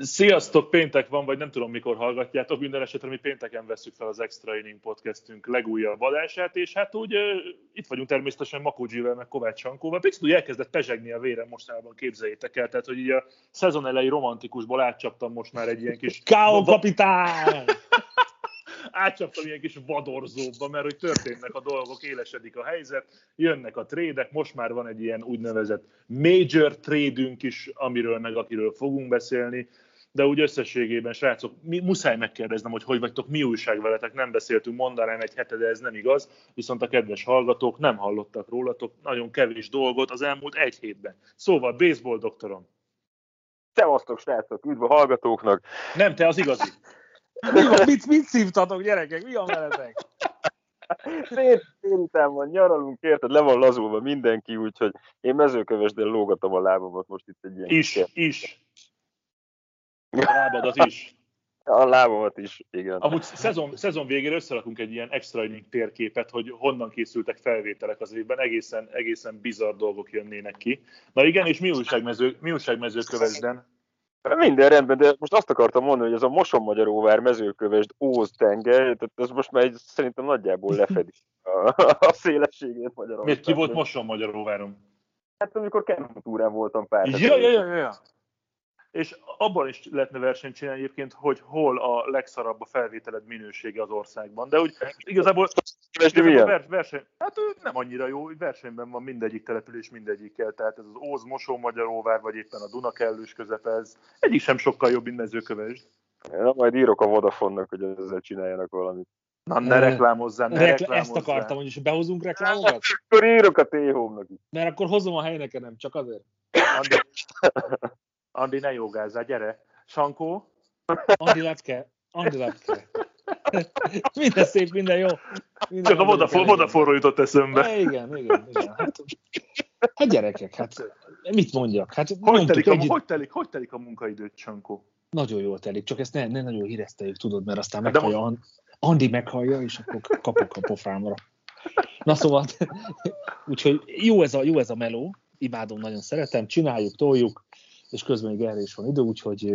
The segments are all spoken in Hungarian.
Sziasztok, péntek van, vagy nem tudom mikor hallgatjátok, minden esetre mi pénteken veszük fel az Extra Inning podcastünk legújabb adását, és hát úgy itt vagyunk természetesen Makógyivel, meg Kovács Sankóval. Picit úgy elkezdett pezsegni a vérem mostanában, képzeljétek el, tehát hogy így a szezon elejé romantikusból átcsaptam most már egy ilyen kis... K.O. kapitány! átcsaptam ilyen kis vadorzóba, mert hogy történnek a dolgok, élesedik a helyzet, jönnek a trédek, most már van egy ilyen úgynevezett major trédünk is, amiről meg akiről fogunk beszélni, de úgy összességében, srácok, mi, muszáj megkérdeznem, hogy hogy vagytok, mi újság veletek, nem beszéltünk, mondanám egy hete, de ez nem igaz, viszont a kedves hallgatók nem hallottak rólatok nagyon kevés dolgot az elmúlt egy hétben. Szóval, baseball doktorom. Szevasztok, srácok, üdv a hallgatóknak. Nem, te az igazi. Mi van, mit, mit szívtatok, gyerekek? Mi van veletek? Szép délután van, nyaralunk, érted, le van lazulva mindenki, úgyhogy én mezőkövesdel lógatom a lábamat most itt egy ilyen... Is, kis- is. A lábadat is. A lábamat is, igen. Amúgy szezon, szezon végére összerakunk egy ilyen extra térképet, hogy honnan készültek felvételek az évben, egészen, egészen bizarr dolgok jönnének ki. Na igen, és mi újságmező, mi újságmező kövesden? Minden rendben, de most azt akartam mondani, hogy ez a Moson-Magyaróvár mezőkövesd Óz tenge, tehát ez most már egy, szerintem nagyjából lefedi a, a szélességét Magyarországon. Miért ki volt Moson Magyaróváron? Hát amikor kenutúrán voltam pár. Ja, ja, ja, ja. És abban is lehetne versenyt csinálni egyébként, hogy hol a legszarabb a felvételed minősége az országban. De úgy igazából, vers, verseny, hát ő nem annyira jó, hogy versenyben van mindegyik település mindegyikkel, tehát ez az Óz, Mosó, Magyaróvár, vagy éppen a Duna kellős közepe, ez egyik sem sokkal jobb, mint mezőkövesd. Na, majd írok a Vodafone-nak, hogy ezzel csináljanak valamit. Na, ne reklámozzál, ne reklámozzál. ezt akartam, hogy is behozunk reklámokat? Akkor írok a is. Mert akkor hozom a helynek, nem csak azért. Andi, Andi, ne jogázzál, gyere. Sankó, Andi Lepke, Andi Lepke. minden szép, minden jó. Minden csak a Vodafone, Vodafone jutott eszembe. Ja, igen, igen, igen. Hát, hát gyerekek, hát mit mondjak? Hát Hogy telik, a, együtt, hogy, telik, hogy telik a munkaidőt, Sankó? nagyon jól telik, csak ezt ne, ne nagyon hírezteljük, tudod, mert aztán meghallja, An- Andi meghallja, és akkor kapok a pofámra. Na szóval, úgyhogy jó ez a, jó ez a meló, imádom, nagyon szeretem, csináljuk, toljuk, és közben még erre is van idő, úgyhogy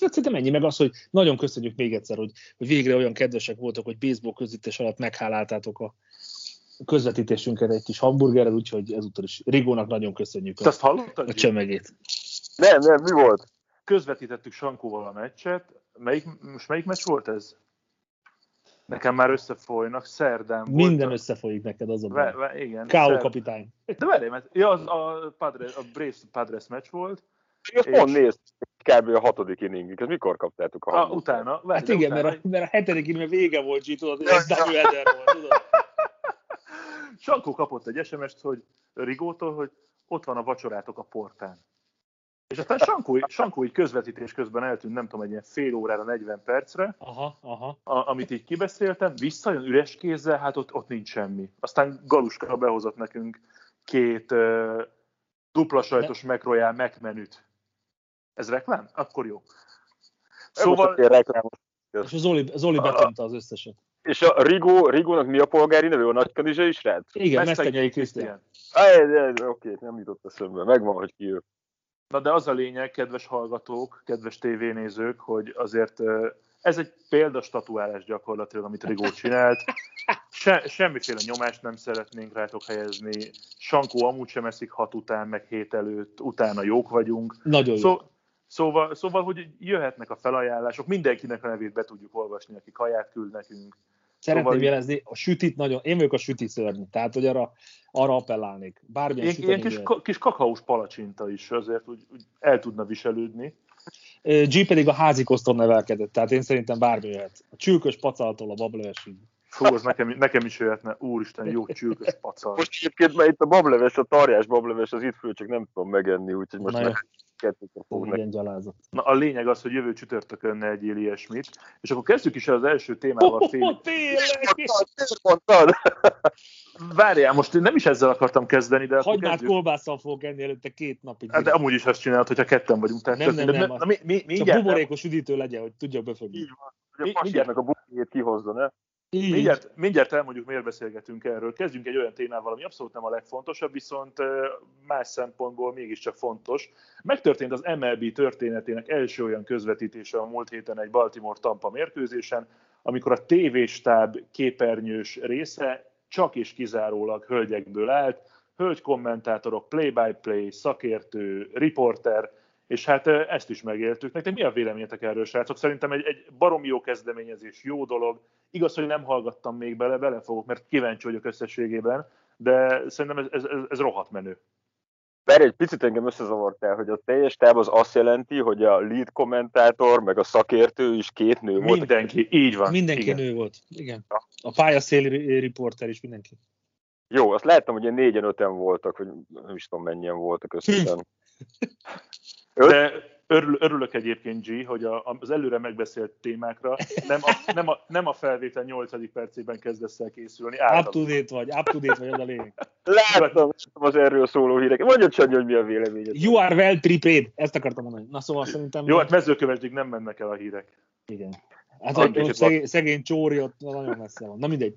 hát szerintem ennyi, meg az, hogy nagyon köszönjük még egyszer, hogy, hogy végre olyan kedvesek voltak, hogy baseball közvetítés alatt megháláltátok a közvetítésünket egy kis hamburgerrel, úgyhogy ezúttal is Rigónak nagyon köszönjük a, azt hallottad? a csemegét. Nem, nem, mi volt? Közvetítettük Sankóval a meccset. Melyik, most melyik meccs volt ez? Nekem már összefolynak, szerdán volt. Minden összefolyik neked, az a Ve, baj. ve, igen. K.O. kapitány. De várj, mert ja, az a, Padres, a Braves Padres meccs volt. Én És- pont néztem, kb. a hatodik inningig. Ez mikor kaptátok a A, hangot? utána. Várj, Hát igen, utána, mert a, mert a hetedik inning vége volt, így tudod, ez double header volt, tudod. Sankó kapott egy SMS-t, hogy Rigótól, hogy ott van a vacsorátok a portán. És aztán Sankó, Sankó így közvetítés közben eltűnt, nem tudom, egy ilyen fél órára, 40 percre, Aha, aha. a, amit így kibeszéltem, visszajön üres kézzel, hát ott, ott nincs semmi. Aztán Galuska behozott nekünk két uh, dupla sajtos McRoyal megmenüt. Ez reklám? Akkor jó. Szóval... Reklámos. És a Zoli, Zoli betömte az összeset. És a Rigó, Rigónak mi a polgári neve? A nagykanizsai srác? Igen, Mesztenyei Krisztián. Oké, nem jutott eszembe. Megvan, hogy ki ő. Na de az a lényeg, kedves hallgatók, kedves tévénézők, hogy azért ez egy példastatuálás gyakorlatilag, amit Rigó csinált. Se, semmiféle nyomást nem szeretnénk rátok helyezni. Sankó amúgy sem eszik hat után, meg hét előtt, utána jók vagyunk. Nagyon jó. Szó, szóval, szóval, hogy jöhetnek a felajánlások, mindenkinek a nevét be tudjuk olvasni, aki kaját küld nekünk. Szeretném Szóval- jelezni, a sütit nagyon, én vagyok a süti szörny, tehát hogy arra, arra appellálnék. Bármilyen Ilyen, ilyen kis, ka- kis kakaós palacsinta is azért úgy, úgy el tudna viselődni. G pedig a házi nevelkedett, tehát én szerintem bármi jöhet. A csülkös pacaltól a bablevesig. Fú, az nekem, nekem is jöhetne. Úristen, jó csülkös pacal. Most egyébként már itt a bableves, a tarjás bableves az itt föl, csak nem tudom megenni, úgyhogy most Na kettőt fognak. Igen, gyalázat. Na, a lényeg az, hogy jövő csütörtökön ne egyél ilyesmit. És akkor kezdjük is az első témával. Fél... tényleg! Miért mondtad? Várjál, most nem is ezzel akartam kezdeni, de Hagyd már kolbásszal fogok enni előtte két napig. Hát, de amúgy is ezt csinálod, hogyha ketten vagyunk. Tehát Nem, nem, nem, Na, mi, mi, mi, Csak mindjárt, buborékos üdítő legyen, hogy tudjak befogni. Így van. Hogy a pasírnak a bukjét kihozza, ne? Így. Mindjárt, mindjárt elmondjuk, miért beszélgetünk erről. Kezdjünk egy olyan témával, ami abszolút nem a legfontosabb, viszont más szempontból mégiscsak fontos. Megtörtént az MLB történetének első olyan közvetítése a múlt héten egy Baltimore-Tampa mérkőzésen, amikor a tévéstáb képernyős része csak és kizárólag hölgyekből állt, hölgy kommentátorok, play-by-play, szakértő, riporter, és hát ezt is megéltük. Nektek mi a véleményetek erről, srácok? Szerintem egy, egy baromi jó kezdeményezés, jó dolog. Igaz, hogy nem hallgattam még bele, bele fogok, mert kíváncsi vagyok összességében, de szerintem ez, ez, ez, ez rohadt menő. Bár egy picit engem összezavartál, hogy a teljes táb az azt jelenti, hogy a lead kommentátor, meg a szakértő is két nő volt. Mindenki, így van. Mindenki igen. nő volt. Igen. A pályaszéli riporter is mindenki. Jó, azt láttam, hogy ilyen négyen, öten voltak, hogy nem is tudom mennyien voltak összesen. De örül, örülök egyébként, G, hogy a, az előre megbeszélt témákra nem a, nem a, nem a felvétel 8. percében kezdesz el készülni. Up to date vagy, up to date vagy, az a lényeg. Láttam az erről szóló híreket. Mondja Csanyi, hogy mi a véleményed. You are well prepared. Ezt akartam mondani. Na szóval szerintem... Jó, hát mezőkövesdig nem mennek el a hírek. Igen. Hát itt szegény, szegény Csóri ott nagyon messze van. Na mindegy.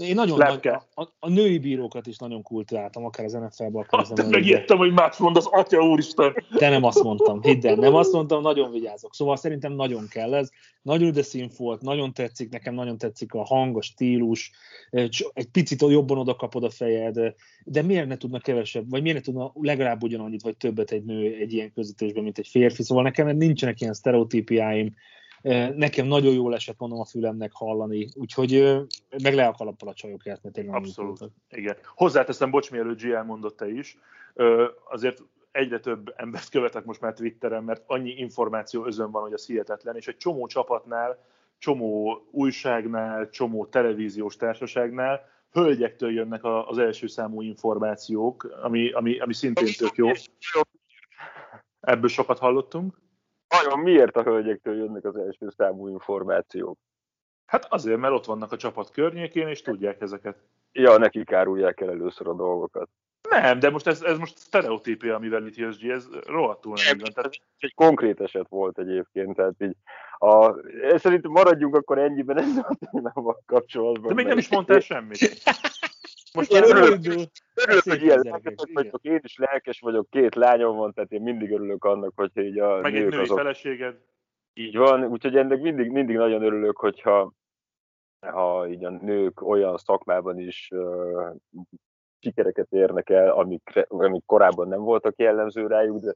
Én nagyon nagy, Lepke. a, a, a, női bírókat is nagyon kultíváltam, akár az NFL-ben, akár az MLB-ben. megijedtem, hogy más mondasz, atya úristen. De nem azt mondtam, hidd el, nem azt mondtam, nagyon vigyázok. Szóval szerintem nagyon kell ez. Nagyon de szín volt, nagyon tetszik, nekem nagyon tetszik a hang, a stílus, egy egy picit jobban oda kapod a fejed, de miért ne tudna kevesebb, vagy miért ne tudna legalább ugyanannyit, vagy többet egy nő egy ilyen közvetésben, mint egy férfi. Szóval nekem nincsenek ilyen sztereotípiáim, Nekem nagyon jól esett, mondom, a fülemnek hallani, úgyhogy meg le a kalappal a csajokért, mert tényleg Abszolút. Igen. Hozzáteszem, bocs, mielőtt G elmondott te is, azért egyre több embert követek most már Twitteren, mert annyi információ özön van, hogy az hihetetlen, és egy csomó csapatnál, csomó újságnál, csomó televíziós társaságnál hölgyektől jönnek a- az első számú információk, ami, ami, ami szintén tök jó. Ebből sokat hallottunk. Vajon miért a hölgyektől jönnek az első számú információk? Hát azért, mert ott vannak a csapat környékén, és tudják ezeket. Ja, nekik árulják el először a dolgokat. Nem, de most ez, ez most sztereotípia, amivel itt jössz, ez rohadtul nem így van. Tehát egy konkrét eset volt egyébként, tehát így a, szerintem maradjunk akkor ennyiben ezzel a témával kapcsolatban. De még nem is mondtál semmit. Most Én már örülök. Örülök, Szép hogy ilyen lelkesek igen. vagytok, én is lelkes vagyok, két lányom van, tehát én mindig örülök annak, hogy így a meg egy nők női azok feleséged. így van, úgyhogy ennek mindig, mindig nagyon örülök, hogyha ha így a nők olyan szakmában is uh, sikereket érnek el, amik, amik korábban nem voltak jellemző rájuk, de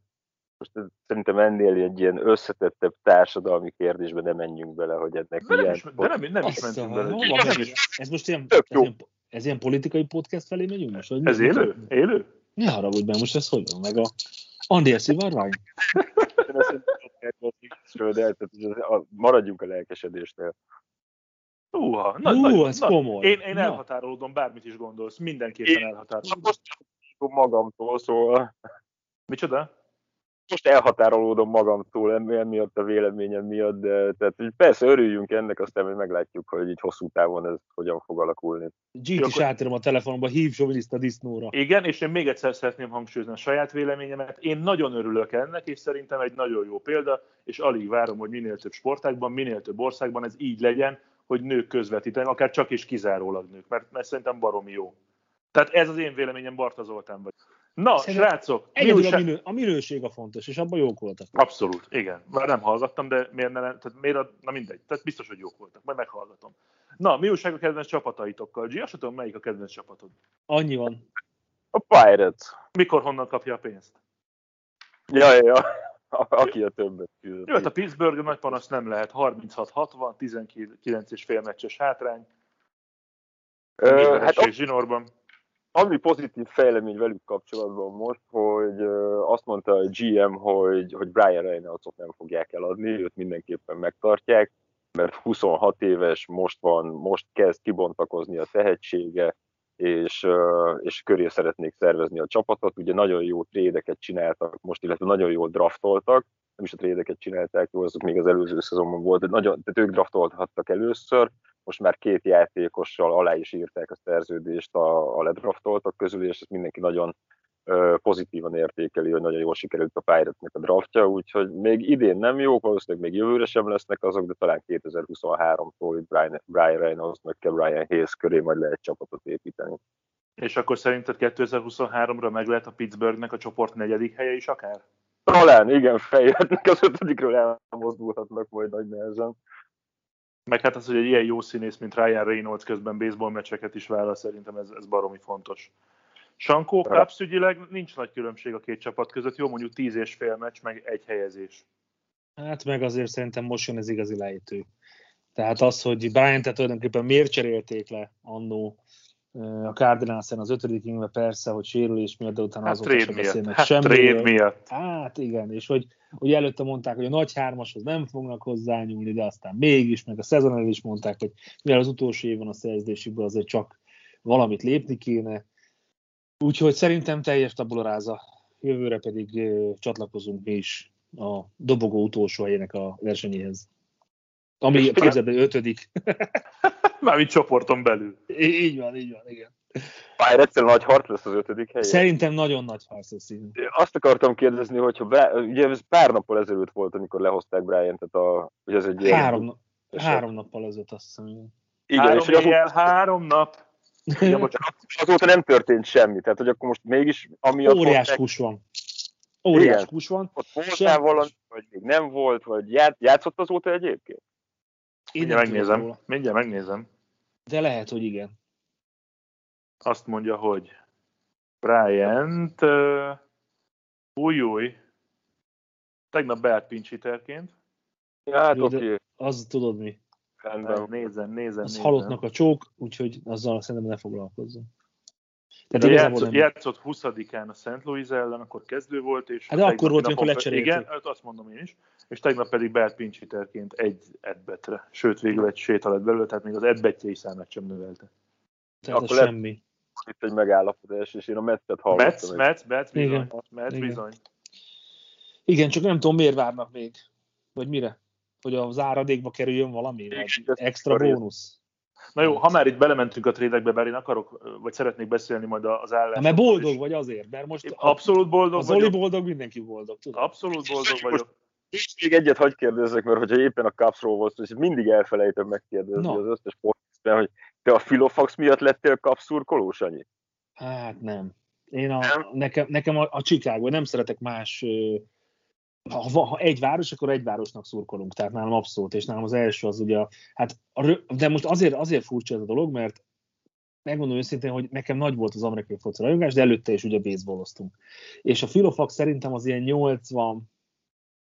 most ez, szerintem ennél egy ilyen összetettebb társadalmi kérdésbe nem menjünk bele, hogy ennek De nem milyen... is, de nem, nem is mentünk bele. Nem. Ez most ilyen, Tök jó. ilyen, ez ilyen politikai podcast felé megyünk most? Vagy Ez mi? élő? Élő? Ne haragudj be, most ez hogy van? Meg a Andi Eszivárvány? de maradjunk a lelkesedésnél. Húha, na, Hú, nagyon- ez na, komoly. Én, én Na. elhatárolódom, bármit is gondolsz, mindenképpen Én- elhatárolódom. Most magamtól, szóval Micsoda? Most elhatárolódom magamtól emi- emiatt a véleményem miatt, de tehát így persze örüljünk ennek, aztán majd meglátjuk, hogy így hosszú távon ez hogyan fog alakulni. GT Jó, is akkor- átírom a telefonomba, hív soviniszta disznóra. Igen, és én még egyszer szeretném hangsúlyozni a saját véleményemet. Én nagyon örülök ennek, és szerintem egy nagyon jó példa, és alig várom, hogy minél több sportágban, minél több országban ez így legyen, hogy nők közvetítenek, akár csak is kizárólag nők, mert, mert szerintem baromi jó. Tehát ez az én véleményem, Barta Zoltán vagy. Na, Szerintem srácok, mi Egyedül a, újság- minő, a minőség a fontos, és abban jók voltak. Abszolút, igen. Már nem hallgattam, de miért ne, tehát miért a, na mindegy, tehát biztos, hogy jók voltak, majd meghallgatom. Na, mi újság a kedvenc csapataitokkal? G, azt tudom, melyik a kedvenc csapatod. Annyi van. A Pirates. Mikor, honnan kapja a pénzt? Ja, ja, ja. A- Aki a többet Jó, küld. hát a Pittsburgh nagy panasz nem lehet. 36-60, 19 és fél meccses hátrány. Ö, hát hát zsinórban. Ami pozitív fejlemény velük kapcsolatban most, hogy azt mondta a GM, hogy, hogy Brian Reynoldsot nem fogják eladni, őt mindenképpen megtartják, mert 26 éves, most van, most kezd kibontakozni a tehetsége, és, és köré szeretnék szervezni a csapatot. Ugye nagyon jó trédeket csináltak most, illetve nagyon jól draftoltak, nem is a trédeket csinálták, jó, azok még az előző szezonban volt, de nagyon, tehát ők draftolhattak először, most már két játékossal alá is írták a szerződést a, a ledraftoltak közül, és ezt mindenki nagyon pozitívan értékeli, hogy nagyon jól sikerült a Pirates-nek a draftja, úgyhogy még idén nem jó, valószínűleg még jövőre sem lesznek azok, de talán 2023-tól Brian, Brian Reynolds meg Brian Hayes köré majd lehet csapatot építeni. És akkor szerinted 2023-ra meg lehet a Pittsburghnek a csoport negyedik helye is akár? Talán, igen, fejletnek az ötödikről elmozdulhatnak majd nagy nehezen. Meg hát az, hogy egy ilyen jó színész, mint Ryan Reynolds közben baseball meccseket is vállal, szerintem ez, ez baromi fontos. Sankó Cubs ügyileg nincs nagy különbség a két csapat között, jó mondjuk 10 és fél meccs, meg egy helyezés. Hát meg azért szerintem most jön ez igazi lejtő. Tehát az, hogy Bryant-et tulajdonképpen miért cserélték le annó a Cardinals-en az ötödik ingve persze, hogy sérülés miatt, de utána Hát azóta sem beszélnek Hát semmiről. miatt. Hát igen, és hogy, hogy előtte mondták, hogy a nagy hármashoz nem fognak hozzányúlni, de aztán mégis, meg a szezon is mondták, hogy mivel az utolsó év van a szerződésükben, azért csak valamit lépni kéne. Úgyhogy szerintem teljes tabularáza. Jövőre pedig csatlakozunk mi is a dobogó utolsó helyének a versenyéhez. Ami el, ötödik. Mármint csoporton belül. Így van, így van, igen. Pirates nagy harc lesz az ötödik helyen. Szerintem nagyon nagy harc lesz így. Azt akartam kérdezni, hogyha Bra- ugye ez pár nappal ezelőtt volt, amikor lehozták Brian-et, a, hogy ez egy ilyen- Három, na- három nappal ezelőtt azt hiszem, igen. Három és éjjel, három nap. Ja, bocsánat, azóta nem történt semmi, tehát hogy akkor most mégis amiatt Óriás hozták, kus van. Óriás Igen. kus van. ott voltál valami, vagy még nem volt, vagy ját, játszott azóta egyébként? Én Mindjárt megnézem. róla. Mindjárt megnézem. De lehet, hogy igen. Azt mondja, hogy Bryant, uh, új, új, tegnap beállt pincsiterként. Ja, hát Jó, oké, Az tudod mi. Rendben. Nézzen, nézzen, Az nézzen. halottnak a csók, úgyhogy azzal szerintem ne foglalkozzon. De Tehát igazából játszott, nem. játszott 20-án a St. Louis ellen, akkor kezdő volt, és Hát de akkor volt, amikor lecserélték. Igen, hát azt mondom én is. És tegnap pedig beállt pincsiterként egy edbetre. Sőt, végül egy séta lett belőle, tehát még az edbetjei számát sem növelte. Tehát Akkor semmi. Itt egy megállapodás, és én a Metszet hallottam. Metsz, Metsz, Metsz bizony. Igen. Metsz Igen. bizony. Igen, csak nem tudom, miért várnak még. Vagy mire? Hogy az áradékba kerüljön valami? Vagy extra bónusz? Na jó, ha már itt belementünk a trédekbe, bár én akarok, vagy szeretnék beszélni majd az állásokról Hát mert boldog vagy azért, mert most a, Abszolút boldog az Oli vagyok. boldog, mindenki boldog, tudod? Abszolút boldog vagyok. És még egyet hagyj kérdezzek, mert hogyha éppen a Cupsról volt, és mindig elfelejtem megkérdezni No. az összes podcastben, hogy te a Filofax miatt lettél kapszurkolós, annyi? Hát nem. Én a, Nem? nekem, nekem a, a Chicago, nem szeretek más, ha, ha, ha egy város, akkor egy városnak szurkolunk, tehát nálam abszolút, és nálam az első az ugye, a- hát, a, de most azért, azért furcsa ez a dolog, mert megmondom őszintén, hogy nekem nagy volt az amerikai foci rajongás, de előtte is ugye baseballoztunk. És a Filofax szerintem az ilyen 80,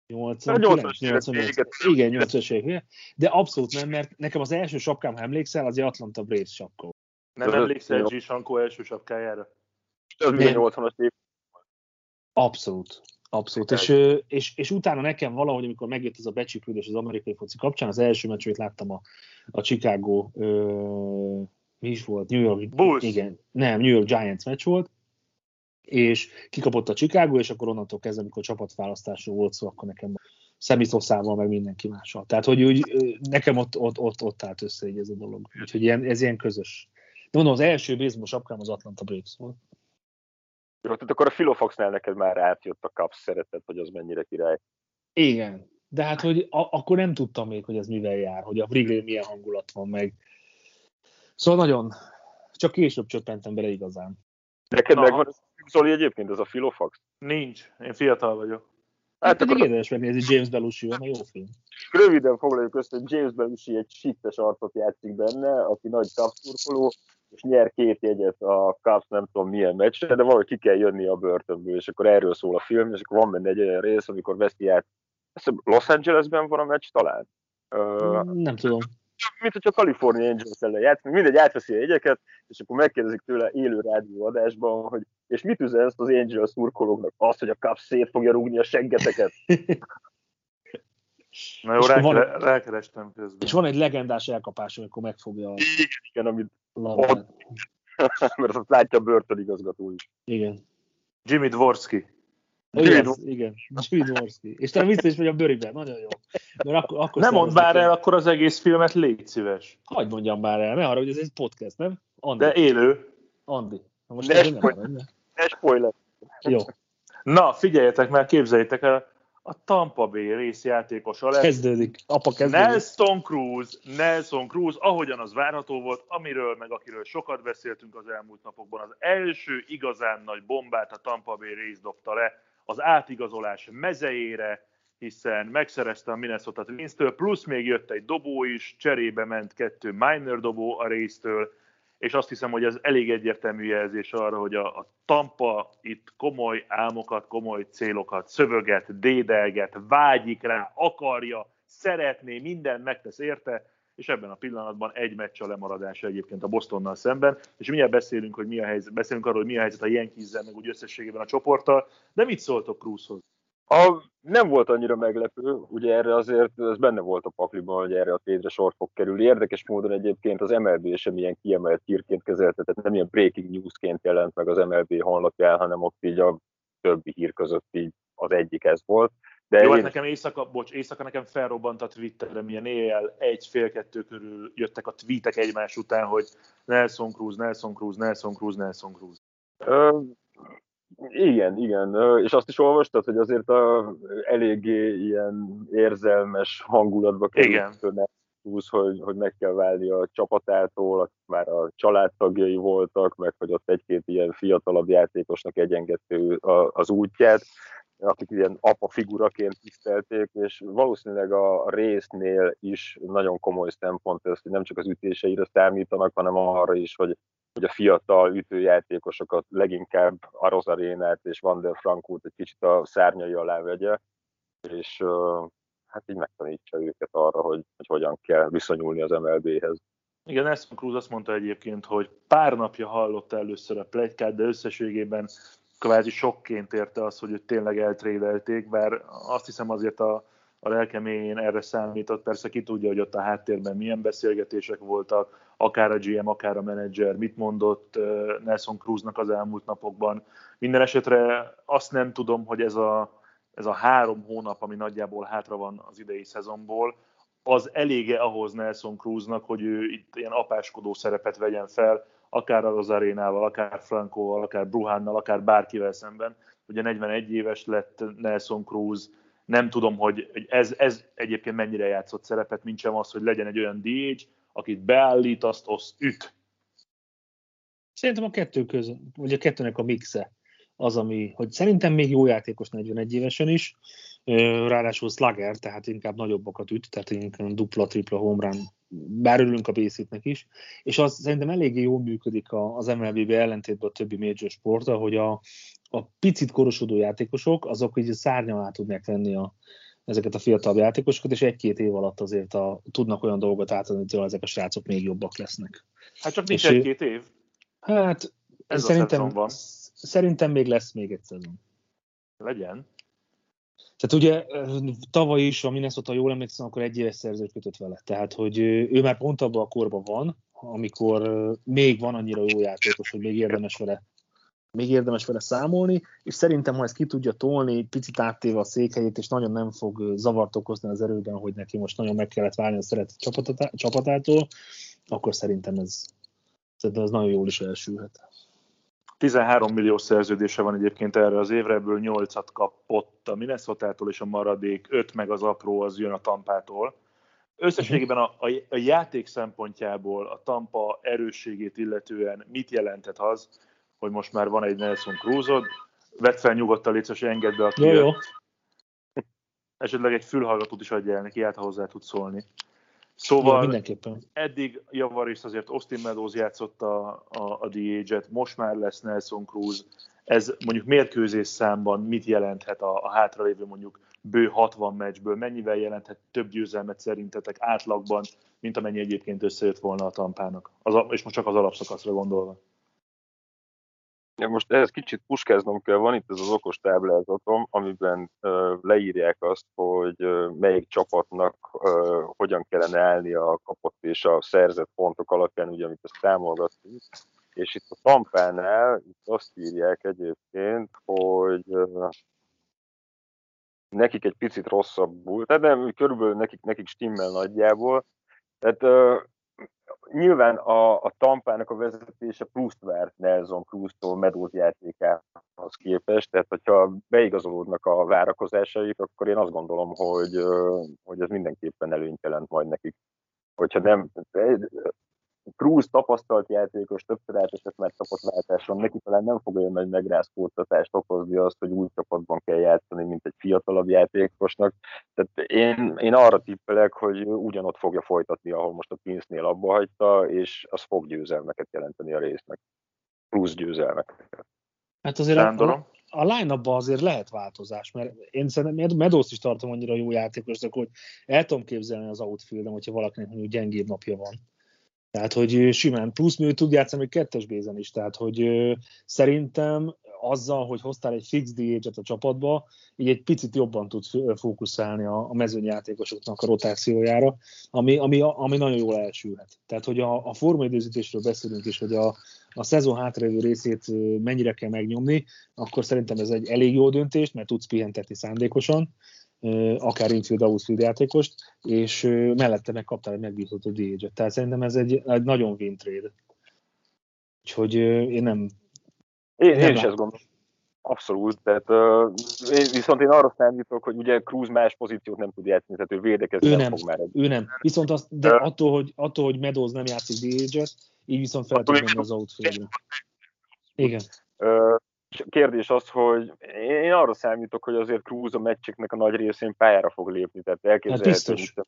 80, 80-as évek 88, vége. igen, 80 évek, de abszolút nem, mert nekem az első sapkám, ha emlékszel, az Atlanta Braves sapka. Nem emlékszel. G. Sankó első sapkájára? Az még Nem. a 80-as év. Abszolút. Abszolút. És, és, és, utána nekem valahogy, amikor megjött ez a becsípődés az amerikai foci kapcsán, az első meccs, amit láttam a, a Chicago, ö, mi is volt? New York. Bulls. Igen, nem, New York Giants meccs volt, és kikapott a Chicago, és akkor onnantól kezdve, amikor csapatválasztásról volt szó, akkor nekem Szemiszoszával, meg mindenki mással. Tehát, hogy úgy, nekem ott, ott, ott, ott állt össze így ez a dolog. Úgyhogy ilyen, ez ilyen közös. De mondom, az első baseball sapkám az Atlanta Braves volt. Jó, tehát akkor a Filofaxnál neked már átjött a Cubs szeretet, hogy az mennyire király. Igen, de hát, hogy a- akkor nem tudtam még, hogy ez mivel jár, hogy a Wrigley milyen hangulat van meg. Szóval nagyon, csak később csöppentem bele igazán. Neked Na. megvan Zoli egyébként, ez a Filofax? Nincs. Én fiatal vagyok. Hát Hát pedig akkor érdemes megnézni, James Belushi van, a jó film. röviden foglaljuk össze, hogy James Belushi egy sittes arcot játszik benne, aki nagy Cubs és nyer két jegyet a Cubs nem tudom milyen meccsre, de valahogy ki kell jönni a börtönből, és akkor erről szól a film, és akkor van benne egy olyan rész, amikor veszi át, Los Angelesben van a meccs talán. Nem tudom. mint hogyha California Angels ellen játszik, mindegy, átveszi a jegyeket, és akkor megkérdezik tőle élő rádióadásban, hogy és mit üzensz az Angels szurkolóknak? Azt, hogy a Cubs szét fogja rúgni a seggeteket. Na jó, És van- rákere, rákerestem közben. És van egy legendás elkapás, amikor megfogja a Igen, igen, amit, labdát. mert azt látja a börtönigazgató is. Igen. Jimmy Dvorsky. Igen, igen. Jimmy Dvorsky. És te vissza is vagy a bőribe. Nagyon jó. Mert akkor, akkor Nem mondd már el- akkor az egész filmet, légy szíves. Hagyd mondjam már el, ne arra, hogy ez egy podcast, nem? Andi. De élő. Andi. Na most Ne ezzel nem spoil- arra, ne? Ne spoiler. Jó, Na, figyeljetek már, képzeljétek el, a Tampa Bay részjátékosa lesz. kezdődik. Apa kezdődik. Nelson Cruz, Nelson Cruz, ahogyan az várható volt, amiről meg akiről sokat beszéltünk az elmúlt napokban, az első igazán nagy bombát a Tampa Bay Rays dobta le az átigazolás mezejére, hiszen megszerezte a Minnesota Twins-től, plusz még jött egy dobó is, cserébe ment kettő minor dobó a Rays-től, és azt hiszem, hogy ez elég egyértelmű jelzés arra, hogy a, a Tampa itt komoly álmokat, komoly célokat szöveget, dédelget, vágyik rá, akarja, szeretné, mindent megtesz érte, és ebben a pillanatban egy meccs a lemaradása egyébként a Bostonnal szemben, és mindjárt beszélünk, hogy mi a helyzet, beszélünk arról, hogy mi a helyzet a yankees meg úgy összességében a csoporttal, de mit szóltok Cruzhoz? A, nem volt annyira meglepő, ugye erre azért, ez benne volt a pakliban, hogy erre a tédre sor fog kerülni. Érdekes módon egyébként az MLB sem ilyen kiemelt hírként kezelte, tehát nem ilyen breaking newsként jelent meg az MLB honlapján, hanem ott így a többi hír között így az egyik ez volt. De Jó, hát én, nekem éjszaka, bocs, éjszaka nekem felrobbant a Twitterre, milyen éjjel egy fél kettő körül jöttek a tweetek egymás után, hogy Nelson Cruz, Nelson Cruz, Nelson Cruz, Nelson Cruz. Ö, igen, igen, és azt is olvastad, hogy azért a, eléggé ilyen érzelmes hangulatba került Cruz, hogy, hogy meg kell válni a csapatától, akik már a családtagjai voltak, meg hogy ott egy-két ilyen fiatalabb játékosnak egyengedte ő a- az útját, akik ilyen apa figuraként tisztelték, és valószínűleg a résznél is nagyon komoly szempont ez, hogy nem csak az ütéseire számítanak, hanem arra is, hogy hogy a fiatal ütőjátékosokat, leginkább a Rosarénát és Van der Frankot egy kicsit a szárnyai alá vegye, és hát így megtanítsa őket arra, hogy, hogy hogyan kell viszonyulni az MLB-hez. Igen, Nelson Cruz azt mondta egyébként, hogy pár napja hallotta először a plegykát, de összességében kvázi sokként érte az, hogy őt tényleg eltrédelték, bár azt hiszem azért a, a lelkeméjén erre számított. Persze ki tudja, hogy ott a háttérben milyen beszélgetések voltak, akár a GM, akár a menedzser, mit mondott Nelson Cruznak az elmúlt napokban. Minden esetre azt nem tudom, hogy ez a, ez a három hónap, ami nagyjából hátra van az idei szezonból, az elége ahhoz Nelson Cruznak, hogy ő itt ilyen apáskodó szerepet vegyen fel, akár a Rosarénával, akár Frankóval, akár Bruhánnal, akár bárkivel szemben. Ugye 41 éves lett Nelson Cruz, nem tudom, hogy ez, ez egyébként mennyire játszott szerepet, mint sem az, hogy legyen egy olyan DH, akit beállít, azt, azt üt. Szerintem a kettő között, vagy a kettőnek a mixe az, ami, hogy szerintem még jó játékos 41 évesen is, ráadásul slugger, tehát inkább nagyobbakat üt, tehát inkább dupla, tripla home run, bár örülünk a basic is, és az szerintem eléggé jól működik az MLB-be ellentétben a többi major sportra, hogy a, a picit korosodó játékosok, azok így szárnyal át tudják venni a, ezeket a fiatalabb játékosokat, és egy-két év alatt azért a, tudnak olyan dolgot átadni, hogy ezek a srácok még jobbak lesznek. Hát csak nincs egy-két év. Hát Ez szerintem, van. szerintem még lesz még egy szezon. Legyen. Tehát ugye tavaly is, a Minnesota jól emlékszem, akkor egy éves szerződést kötött vele. Tehát, hogy ő már pont abban a korban van, amikor még van annyira jó játékos, hogy még érdemes vele még érdemes vele számolni, és szerintem, ha ezt ki tudja tolni, picit áttéve a székhelyét, és nagyon nem fog zavart okozni az erőben, hogy neki most nagyon meg kellett válni a szeretett csapatátá- csapatától, akkor szerintem ez, szerintem ez nagyon jól is elsülhet. 13 millió szerződése van egyébként erre az évre, ebből 8-at kapott a Minnesota-tól, és a maradék 5 meg az apró az jön a Tampától. Összességében a, a, a játék szempontjából a Tampa erősségét illetően mit jelentett az, hogy most már van egy Nelson Cruzod, vedd fel nyugodtan, légy szíves, engedd be, aki Jó, jó. Esetleg egy fülhallgatót is adjál neki, hát ha hozzá tud szólni. Jó, Szóval mindenképpen. eddig javarészt azért Austin Meadows játszott a, a, a DH-et, most már lesz Nelson Cruz. Ez mondjuk mérkőzés számban mit jelenthet a, a hátralévő mondjuk bő 60 meccsből mennyivel jelenthet több győzelmet szerintetek átlagban, mint amennyi egyébként összejött volna a tampának? Az, és most csak az alapszakaszra gondolva. Most ehhez kicsit puskáznom kell, van itt ez az okos táblázatom, amiben leírják azt, hogy melyik csapatnak hogyan kellene állni a kapott és a szerzett pontok alapján, ugye, amit ezt támogatunk. És itt a Tampánál itt azt írják egyébként, hogy nekik egy picit rosszabbul, tehát nem, körülbelül nekik, nekik stimmel nagyjából. Tehát nyilván a, a Tampának a vezetése pluszt várt Nelson Cruz-tól medót játékához képest, tehát hogyha beigazolódnak a várakozásaik, akkor én azt gondolom, hogy, hogy ez mindenképpen előnyt jelent majd nekik. Hogyha nem, Cruz tapasztalt játékos, többször átesett már csapatváltáson, neki talán nem fog olyan nagy megrázkódtatást okozni azt, hogy úgy csapatban kell játszani, mint egy fiatalabb játékosnak. Tehát én, én arra tippelek, hogy ugyanott fogja folytatni, ahol most a Pinsnél abba hagyta, és az fog győzelmeket jelenteni a résznek. Plusz győzelmeket. Hát azért a, a line azért lehet változás, mert én szerintem Meadows is tartom annyira jó játékosnak, hogy el tudom képzelni az outfield hogyha valakinek mondjuk gyengébb napja van tehát, hogy simán plusz mű tud játszani még kettes bézen is. Tehát, hogy szerintem azzal, hogy hoztál egy fix dh a csapatba, így egy picit jobban tudsz fókuszálni a, a mezőnyjátékosoknak a rotációjára, ami, ami, ami nagyon jól elsülhet. Tehát, hogy a, a formaidőzítésről beszélünk is, hogy a, a szezon hátralévő részét mennyire kell megnyomni, akkor szerintem ez egy elég jó döntés, mert tudsz pihentetni szándékosan, akár infield, outfield játékost, és mellette megkaptál egy megbízható dh Tehát szerintem ez egy, egy nagyon win trade. Úgyhogy én nem... Én, nem én is ezt gondolom. Abszolút, tehát uh, én, viszont én arra számítok, hogy ugye Cruz más pozíciót nem tud játszani, tehát ő védekezni ő nem, nem fog már. Ő nem. Viszont azt, de uh, attól, hogy, attól, hogy Meadows nem játszik dh így viszont fel tud az outfield Igen. Uh, kérdés az, hogy én arra számítok, hogy azért Cruz a meccseknek a nagy részén pályára fog lépni, tehát elképzelhető, hát hogy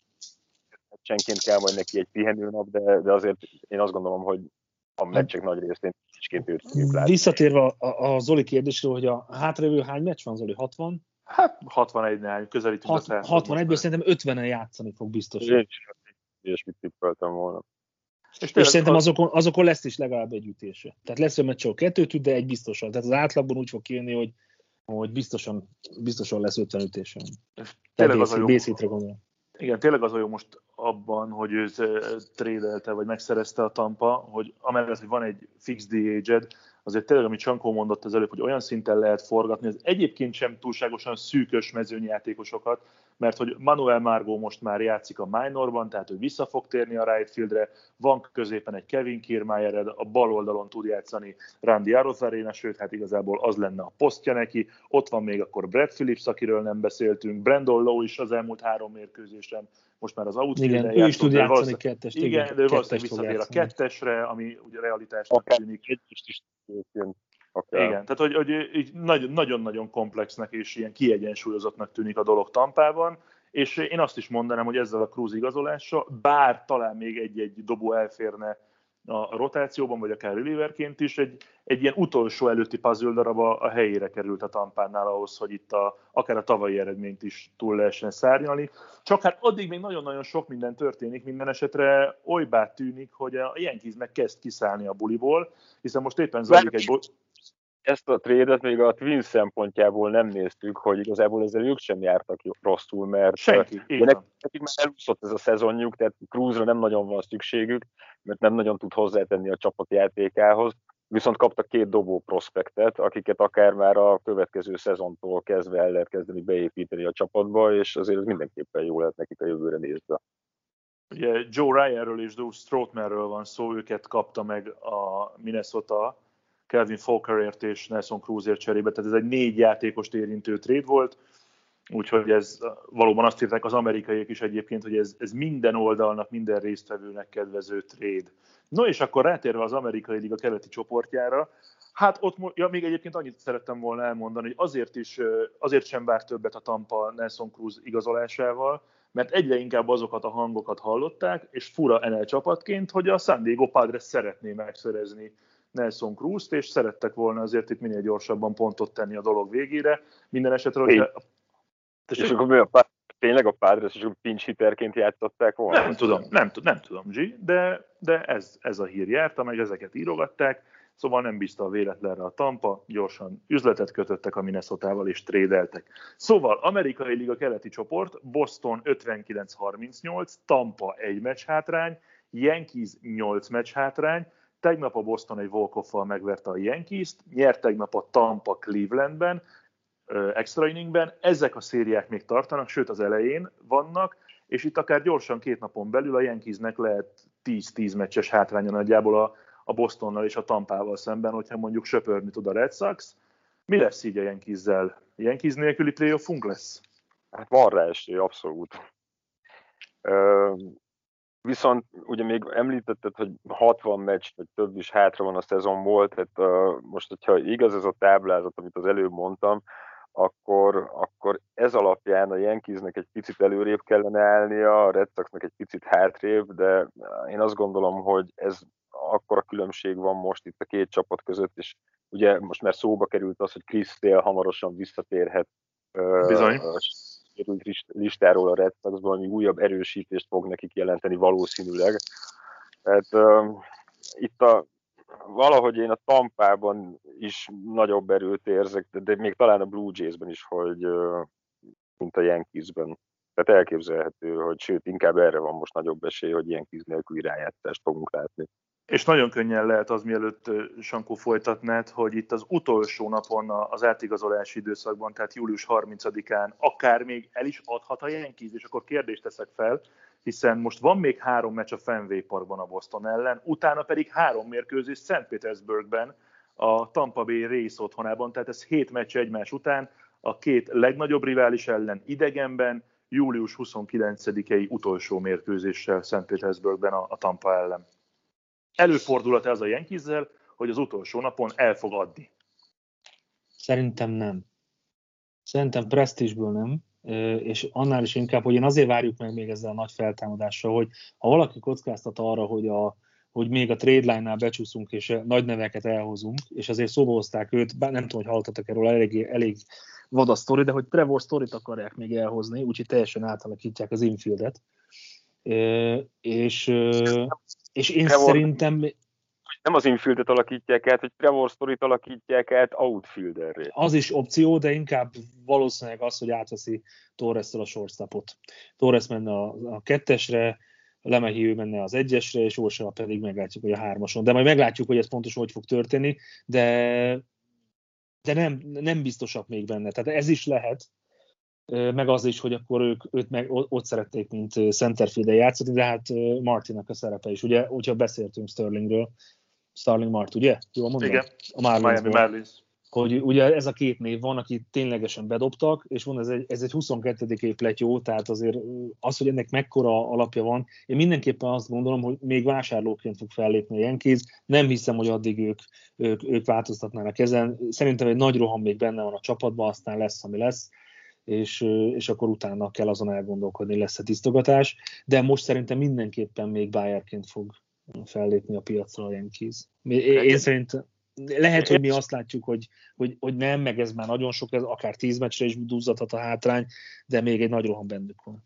meccsenként kell majd neki egy pihenőnap, de, de azért én azt gondolom, hogy a meccsek nagy részén őt látni. Visszatérve a, a, Zoli kérdésről, hogy a hátralévő hány meccs van, Zoli? 60? Hát 61-nél közelítünk 61-ből szerintem 50-en játszani fog biztos. Én is mit tippeltem volna. És, és szerintem azokon, azokon lesz is legalább egy ütése. Tehát lesz olyan meccs, kettőt üt, de egy biztosan. Tehát az átlagban úgy fog kijönni, hogy, hogy biztosan, biztosan lesz 50 ütése. Tényleg az a jó. Igen, tényleg az a jó most abban, hogy ő trédelte, vagy megszerezte a Tampa, hogy amellett, hogy van egy fix DH-ed, azért tényleg, amit Csankó mondott az előbb, hogy olyan szinten lehet forgatni, az egyébként sem túlságosan szűkös mezőnyjátékosokat, mert hogy Manuel Margo most már játszik a minorban, tehát ő vissza fog térni a right fieldre, van középen egy Kevin Kiermaier, a bal oldalon tud játszani Randy Arozarena, sőt, hát igazából az lenne a posztja neki, ott van még akkor Brad Phillips, akiről nem beszéltünk, Brandon Lowe is az elmúlt három mérkőzésen, most már az outfielden Igen, ő is tud játszani kettest. Igen, igen de ő valószínűleg visszatér a kettesre, ami ugye realitásnak tűnik. Egyest is Okay. Igen, tehát hogy, hogy így nagyon-nagyon komplexnek és ilyen kiegyensúlyozottnak tűnik a dolog Tampában, és én azt is mondanám, hogy ezzel a Cruz igazolása, bár talán még egy-egy dobó elférne a rotációban, vagy akár relieverként is, egy, egy ilyen utolsó előtti puzzle darab a, a helyére került a Tampánál ahhoz, hogy itt a, akár a tavalyi eredményt is túl lehessen szárnyalni. Csak hát addig még nagyon-nagyon sok minden történik, minden esetre olybá tűnik, hogy a Yankees meg kezd kiszállni a buliból, hiszen most éppen zajlik egy... Bo- ezt a trédet még a Twin szempontjából nem néztük, hogy igazából ezzel ők sem jártak rosszul, mert Senki, nekik már elúszott ez a szezonjuk, tehát Cruzra nem nagyon van szükségük, mert nem nagyon tud hozzátenni a csapatjátékához, viszont kaptak két dobó prospektet, akiket akár már a következő szezontól kezdve el lehet kezdeni beépíteni a csapatba, és azért ez mindenképpen jó lehet nekik a jövőre nézve. Ugye Joe Ryanről és Drew Stroutmanről van szó, őket kapta meg a Minnesota, Kelvin Falkerért és Nelson Cruzért cserébe, tehát ez egy négy játékost érintő trade volt, úgyhogy ez valóban azt írták az amerikaiak is egyébként, hogy ez, ez minden oldalnak, minden résztvevőnek kedvező trade. No és akkor rátérve az amerikai liga keleti csoportjára, Hát ott, ja, még egyébként annyit szerettem volna elmondani, hogy azért is, azért sem vár többet a Tampa Nelson Cruz igazolásával, mert egyre inkább azokat a hangokat hallották, és fura NL csapatként, hogy a San Diego Padres szeretné megszerezni Nelson Cruz-t, és szerettek volna azért itt minél gyorsabban pontot tenni a dolog végére. Minden esetre, hogy És, és akkor mi a pár, tényleg a Padres és pinch hitterként játszották volna? Nem tudom, nem, nem tudom, G, de, de ez, ez a hír járt, amely ezeket írogatták, szóval nem bízta a véletlenre a Tampa, gyorsan üzletet kötöttek a minnesota és trédeltek. Szóval amerikai liga keleti csoport, Boston 59-38, Tampa egy meccs hátrány, Yankees 8 meccs hátrány, tegnap a Boston egy walk megverte a Yankees-t, nyert tegnap a Tampa Clevelandben, extra inningben. Ezek a szériák még tartanak, sőt az elején vannak, és itt akár gyorsan két napon belül a Yankeesnek lehet 10-10 meccses hátránya nagyjából a, a Bostonnal és a Tampával szemben, hogyha mondjuk söpörni tud a Red Sox. Mi lesz így a Yankees-zel? Yankees nélküli playoffunk lesz? Hát van rá esély, abszolút. Viszont ugye még említetted, hogy 60 meccs, vagy több is hátra van a szezonból, tehát uh, most, hogyha igaz ez a táblázat, amit az előbb mondtam, akkor, akkor ez alapján a Yankeesnek egy picit előrébb kellene állnia, a Red Soxnak egy picit hátrébb, de én azt gondolom, hogy ez akkora különbség van most itt a két csapat között, és ugye most már szóba került az, hogy Chris Sale hamarosan visszatérhet Bizony. Listáról a Red Soxból, ami újabb erősítést fog nekik jelenteni valószínűleg. Tehát uh, itt a valahogy én a Tampában is nagyobb erőt érzek, de, de még talán a Blue Jays-ben is, hogy mint a Yankees-ben. Tehát elképzelhető, hogy sőt, inkább erre van most nagyobb esély, hogy Yankees nélkül rájátszást fogunk látni. És nagyon könnyen lehet az, mielőtt Sankó folytatnád, hogy itt az utolsó napon az átigazolási időszakban, tehát július 30-án akár még el is adhat a Yankees, és akkor kérdést teszek fel, hiszen most van még három meccs a Fenway Parkban a Boston ellen, utána pedig három mérkőzés St. Petersburgben a Tampa Bay Race otthonában, tehát ez hét meccs egymás után, a két legnagyobb rivális ellen idegenben, július 29-i utolsó mérkőzéssel St. Petersburgben a, a Tampa ellen. Előfordulhat ez a Yankees hogy az utolsó napon el fog adni? Szerintem nem. Szerintem presztízsből nem és annál is inkább, hogy én azért várjuk meg még ezzel a nagy feltámadással, hogy ha valaki kockáztat arra, hogy, a, hogy még a trade line-nál becsúszunk, és nagy neveket elhozunk, és azért szóba hozták őt, bár nem tudom, hogy hallottatok erről, elég, elég vad a sztori, de hogy Trevor Storyt akarják még elhozni, úgyhogy teljesen átalakítják az infieldet. És, és én Trevor, szerintem nem az infieldet alakítják át, hogy Trevor Storyt alakítják át outfielderre. Az is opció, de inkább valószínűleg az, hogy átveszi torres a shortstopot. Torres menne a, a kettesre, Lemehiő menne az egyesre, és Orsala pedig meglátjuk, hogy a hármason. De majd meglátjuk, hogy ez pontosan hogy fog történni, de, de nem, nem biztosak még benne. Tehát ez is lehet, meg az is, hogy akkor ők őt meg ott szerették, mint centerfield játszani, de hát Martinak a szerepe is. Ugye, hogyha beszéltünk Sterlingről, Starling Mart, ugye? Jól mondom? Igen, a Marlins. Miami Marlins. Hogy ugye ez a két név van, akit ténylegesen bedobtak, és van ez egy, ez egy 22. év jó, tehát azért az, hogy ennek mekkora alapja van, én mindenképpen azt gondolom, hogy még vásárlóként fog fellépni a Yankees, nem hiszem, hogy addig ők, ők, ők változtatnának ezen. Szerintem egy nagy roham még benne van a csapatban, aztán lesz, ami lesz és, és akkor utána kell azon elgondolkodni, lesz-e tisztogatás, de most szerintem mindenképpen még Bayerként fog fellépni a piacra a Yankees. Én szerintem lehet, hogy mi azt látjuk, hogy, hogy, hogy nem, meg ez már nagyon sok, ez akár tíz meccsre is duzzadhat a hátrány, de még egy nagy roham bennük van.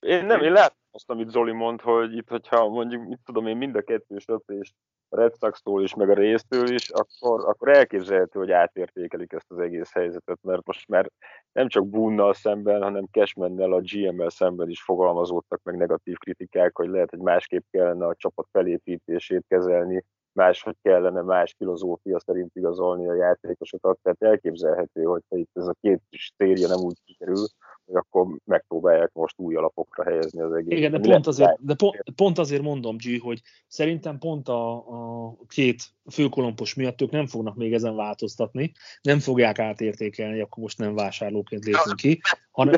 Én nem, én látom azt, amit Zoli mond, hogy itt, hogyha mondjuk, mit tudom én, mind a kettős öplést a Red Sox-tól is, meg a résztől is, akkor, akkor elképzelhető, hogy átértékelik ezt az egész helyzetet, mert most már nem csak Bunnal szemben, hanem Cashmannel, a GM-mel szemben is fogalmazódtak meg negatív kritikák, hogy lehet, hogy másképp kellene a csapat felépítését kezelni, máshogy kellene más filozófia szerint igazolni a játékosokat, tehát elképzelhető, hogy itt ez a két széria nem úgy sikerül, hogy akkor megpróbálják most új alapokra helyezni az egész. Igen, de, pont azért, de pont, pont azért mondom, G, hogy szerintem pont a, a két főkolompos miatt ők nem fognak még ezen változtatni, nem fogják átértékelni, akkor most nem vásárlóként lépünk ki, hanem,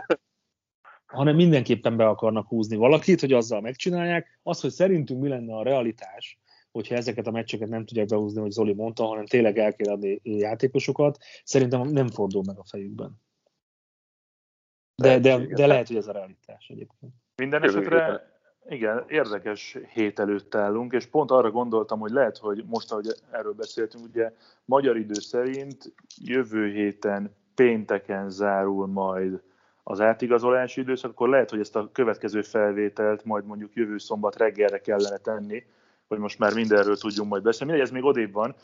hanem mindenképpen be akarnak húzni valakit, hogy azzal megcsinálják. Az, hogy szerintünk mi lenne a realitás, hogyha ezeket a meccseket nem tudják behúzni, hogy Zoli mondta, hanem tényleg el kell adni játékosokat, szerintem nem fordul meg a fejükben. De, de, de lehet, hogy ez a realitás egyébként. Minden esetre igen, érdekes hét előtt állunk, és pont arra gondoltam, hogy lehet, hogy most, ahogy erről beszéltünk, ugye magyar idő szerint jövő héten pénteken zárul majd az átigazolási időszak, akkor lehet, hogy ezt a következő felvételt majd mondjuk jövő szombat reggelre kellene tenni, hogy most már mindenről tudjunk majd beszélni. Mindegy, ez még odébb van.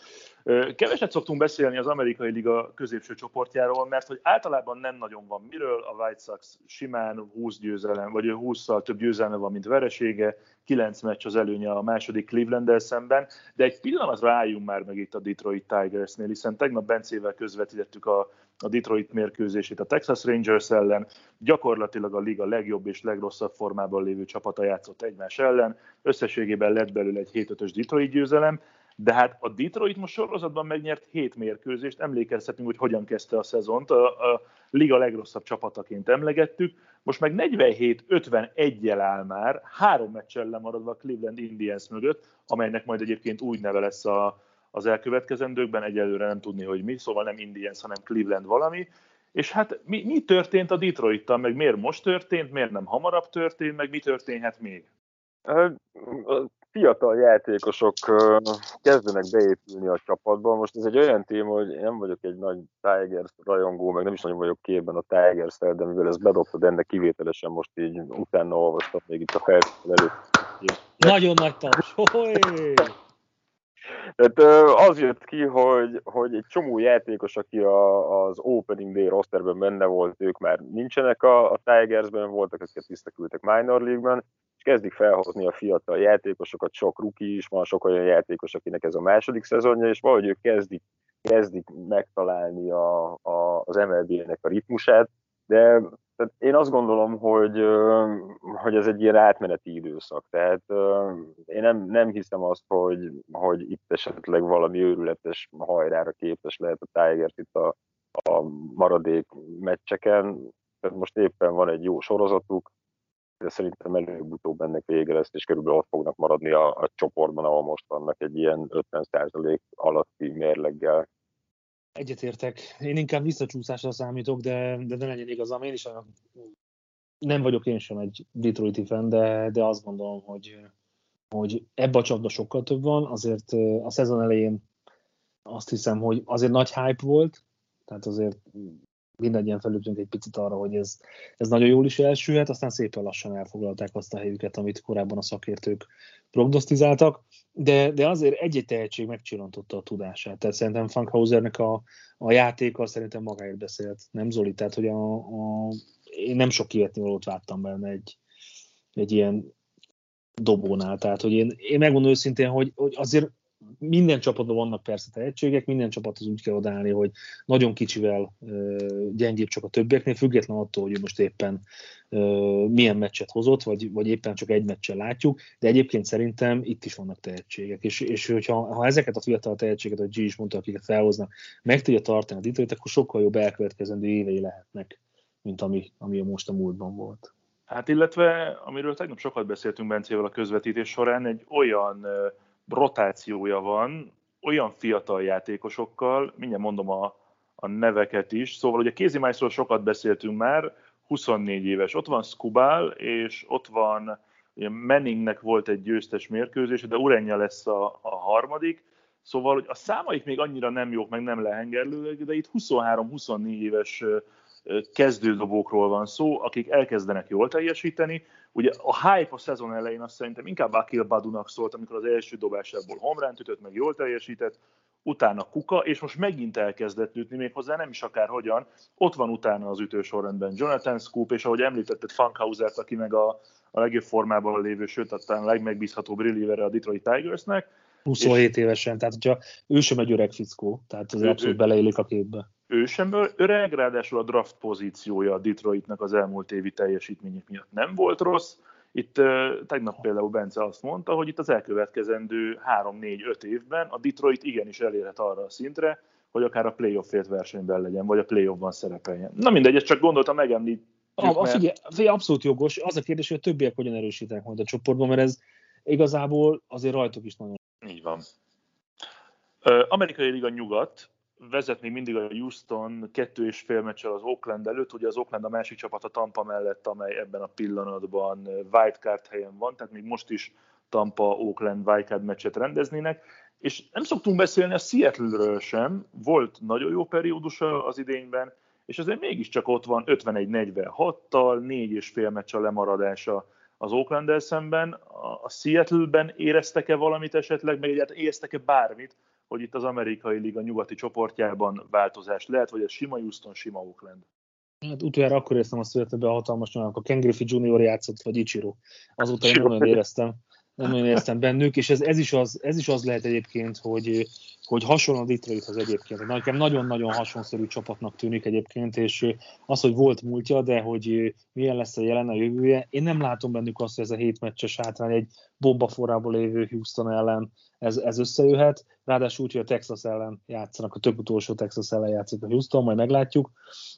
Keveset szoktunk beszélni az amerikai liga középső csoportjáról, mert hogy általában nem nagyon van miről, a White Sox simán 20 győzelem, vagy 20-szal több győzelme van, mint veresége, 9 meccs az előnye a második cleveland szemben, de egy pillanatra álljunk már meg itt a Detroit Tigersnél, hiszen tegnap Bencével közvetítettük a, a Detroit mérkőzését a Texas Rangers ellen, gyakorlatilag a liga legjobb és legrosszabb formában lévő csapata játszott egymás ellen, összességében lett belőle egy 7-5-ös Detroit győzelem, de hát a Detroit most sorozatban megnyert 7 mérkőzést, emlékezhetünk, hogy hogyan kezdte a szezont, a, a liga legrosszabb csapataként emlegettük, most meg 47-51-jel áll már, három meccsel lemaradva a Cleveland Indians mögött, amelynek majd egyébként úgy neve lesz a, az elkövetkezendőkben, egyelőre nem tudni, hogy mi, szóval nem Indians, hanem Cleveland valami, és hát mi, mi történt a Detroit-tal, meg miért most történt, miért nem hamarabb történt, meg mi történhet még? Fiatal játékosok kezdenek beépülni a csapatba. Most ez egy olyan téma, hogy én nem vagyok egy nagy Tigers rajongó, meg nem is nagyon vagyok képben a tigers de mivel ez bedobtad ennek kivételesen most így utána olvastam még itt a feltétel előtt. Nagyon nagy taps. Tehát az jött ki, hogy, hogy egy csomó játékos, aki a, az Opening Day rosterben benne volt, ők már nincsenek a, a Tigersben, voltak, akiket visszaküldtek Minor League-ben, kezdik felhozni a fiatal játékosokat, sok ruki is van, sok olyan játékos, akinek ez a második szezonja, és valahogy ők kezdik, kezdik megtalálni a, a, az MLB-nek a ritmusát, de tehát én azt gondolom, hogy, hogy ez egy ilyen átmeneti időszak. Tehát én nem, nem hiszem azt, hogy, hogy itt esetleg valami őrületes hajrára képes lehet a Tigers itt a, a maradék meccseken. Tehát most éppen van egy jó sorozatuk, de szerintem előbb-utóbb ennek vége lesz, és körülbelül ott fognak maradni a, a csoportban, ahol most vannak egy ilyen 50% alatti mérleggel. Egyetértek. Én inkább visszacsúszásra számítok, de, de ne legyen igazam. Én is olyan, nem vagyok én sem egy Detroiti fan, de, de azt gondolom, hogy, hogy ebbe a csapda sokkal több van. Azért a szezon elején azt hiszem, hogy azért nagy hype volt, tehát azért mindannyian felültünk egy picit arra, hogy ez, ez nagyon jól is elsülhet, aztán szépen lassan elfoglalták azt a helyüket, amit korábban a szakértők prognosztizáltak, de, de azért egy-egy tehetség megcsillantotta a tudását. Tehát szerintem Funkhausernek a, a játéka szerintem magáért beszélt, nem Zoli? Tehát, hogy a, a, én nem sok ilyetni valót vártam benne egy, egy ilyen dobónál. Tehát, hogy én, én megmondom őszintén, hogy, hogy azért minden csapatban vannak persze tehetségek, minden csapathoz úgy kell odállni, hogy nagyon kicsivel gyengébb csak a többieknél, független attól, hogy most éppen milyen meccset hozott, vagy, vagy éppen csak egy meccsen látjuk, de egyébként szerintem itt is vannak tehetségek, és, és hogyha ha ezeket a fiatal tehetséget, ahogy G is mondta, akiket felhoznak, meg tudja tartani a Detroit, akkor sokkal jobb elkövetkezendő évei lehetnek, mint ami, ami most a múltban volt. Hát illetve, amiről tegnap sokat beszéltünk Bencével a közvetítés során, egy olyan uh, rotációja van olyan fiatal játékosokkal, mindjárt mondom a, a neveket is, szóval ugye Kézi Májszról sokat beszéltünk már, 24 éves, ott van Skubal, és ott van, ugye Manningnek volt egy győztes mérkőzés, de Urenja lesz a, a harmadik, szóval hogy a számaik még annyira nem jók, meg nem lehengerlőek, de itt 23-24 éves kezdődobókról van szó, akik elkezdenek jól teljesíteni. Ugye a hype a szezon elején azt szerintem inkább Akil Badunak szólt, amikor az első dobásából homránt ütött, meg jól teljesített, utána Kuka, és most megint elkezdett ütni, méghozzá nem is akárhogyan. Ott van utána az ütősorrendben Jonathan Scoop, és ahogy említetted Funkhausert, aki meg a, a legjobb formában lévő, sőt, aztán a legmegbízhatóbb reliever a Detroit Tigersnek. 27 és évesen, tehát hogyha ő sem egy öreg fickó, tehát az abszolút beleélik a képbe ő sem öreg, ráadásul a draft pozíciója a Detroitnak az elmúlt évi teljesítmények miatt nem volt rossz. Itt tegnap például Bence azt mondta, hogy itt az elkövetkezendő 3-4-5 évben a Detroit igenis elérhet arra a szintre, hogy akár a playoff versenyben legyen, vagy a playoffban szerepeljen. Na mindegy, ezt csak gondoltam megemlíteni. A, a figyelj, figyelj, abszolút jogos. Az a kérdés, hogy a többiek hogyan erősítenek majd a csoportban, mert ez igazából azért rajtuk is nagyon. Így van. Amerikai Liga nyugat, vezet még mindig a Houston kettő és fél meccsel az Oakland előtt, ugye az Oakland a másik csapat a Tampa mellett, amely ebben a pillanatban wildcard helyen van, tehát még most is Tampa Oakland wildcard meccset rendeznének, és nem szoktunk beszélni a Seattle-ről sem, volt nagyon jó periódusa az idényben, és azért mégiscsak ott van 51-46-tal, négy és fél meccs a lemaradása az oakland szemben. A Seattle-ben éreztek-e valamit esetleg, meg egyáltalán éreztek-e bármit, hogy itt az amerikai liga nyugati csoportjában változás lehet, vagy ez sima Houston, sima Oakland? Hát utoljára akkor éreztem azt, hogy a hatalmas amikor Ken Griffey Jr. játszott, vagy Ichiro. Azóta én nem nagyon éreztem nem nagyon éreztem bennük, és ez, ez, is az, ez is az lehet egyébként, hogy, hogy hasonló a Detroithoz egyébként. Nekem nagyon-nagyon hasonlószerű csapatnak tűnik egyébként, és az, hogy volt múltja, de hogy milyen lesz a jelen a jövője, én nem látom bennük azt, hogy ez a hét meccses hátrány egy bombaforrából lévő Houston ellen ez, ez összejöhet. Ráadásul úgy, hogy a Texas ellen játszanak, a több utolsó Texas ellen játszik a Houston, majd meglátjuk,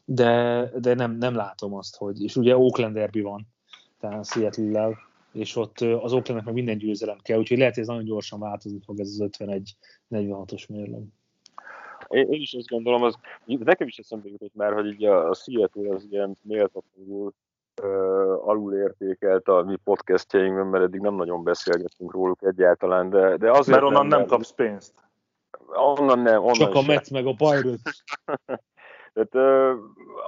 de, de nem, nem látom azt, hogy, és ugye Oakland derby van, tehát Seattle-lel, és ott az Oaklandnek meg minden győzelem kell, úgyhogy lehet, hogy ez nagyon gyorsan változni fog ez az 51-46-os mérleg. Én, én is azt gondolom, az, nekem is eszembe jutott már, hogy így a, a Seattle az ilyen méltatlanul alul értékelt a mi podcastjainkben, mert eddig nem nagyon beszélgettünk róluk egyáltalán, de, de azért Mert onnan nem, nem kapsz pénzt. Onnan nem, onnan Csak a Mets meg a Pirates. Tehát,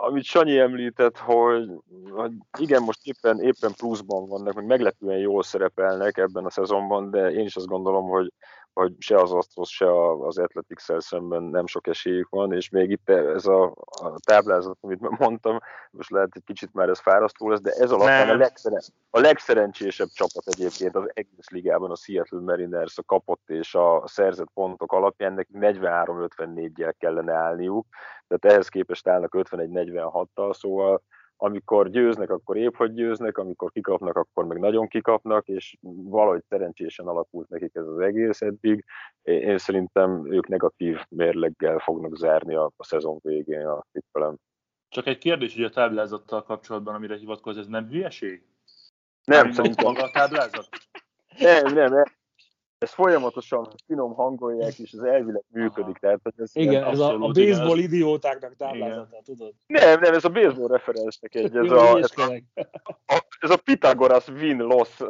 amit Sanyi említett, hogy, hogy igen, most éppen, éppen pluszban vannak, meg meglepően jól szerepelnek ebben a szezonban, de én is azt gondolom, hogy hogy se az Astros, se az athletics szemben nem sok esélyük van, és még itt ez a, a táblázat, amit mondtam, most lehet egy kicsit már ez fárasztó lesz, de ez alapján a, legszeren, a legszerencsésebb csapat egyébként az egész ligában a Seattle Mariners a kapott és a szerzett pontok alapján, nekik 43-54-jel kellene állniuk, tehát ehhez képest állnak 51-46-tal, szóval amikor győznek, akkor épp hogy győznek, amikor kikapnak, akkor meg nagyon kikapnak, és valahogy szerencsésen alakult nekik ez az egész eddig. Én szerintem ők negatív mérleggel fognak zárni a, a szezon végén a tippelem. Csak egy kérdés, hogy a táblázattal kapcsolatban, amire hivatkoz, ez nem hülyeség? Nem, nem szerintem. Maga a táblázat? Nem, nem, nem ezt folyamatosan finom hangolják, és ez elvileg működik. Tehát, hogy ez igen, ez a, a baseball igen. idiótáknak táblázata, tudod? Nem, nem, ez a baseball referensnek egy. Ez, a, ez, a, a, ez a Pythagoras win-loss uh,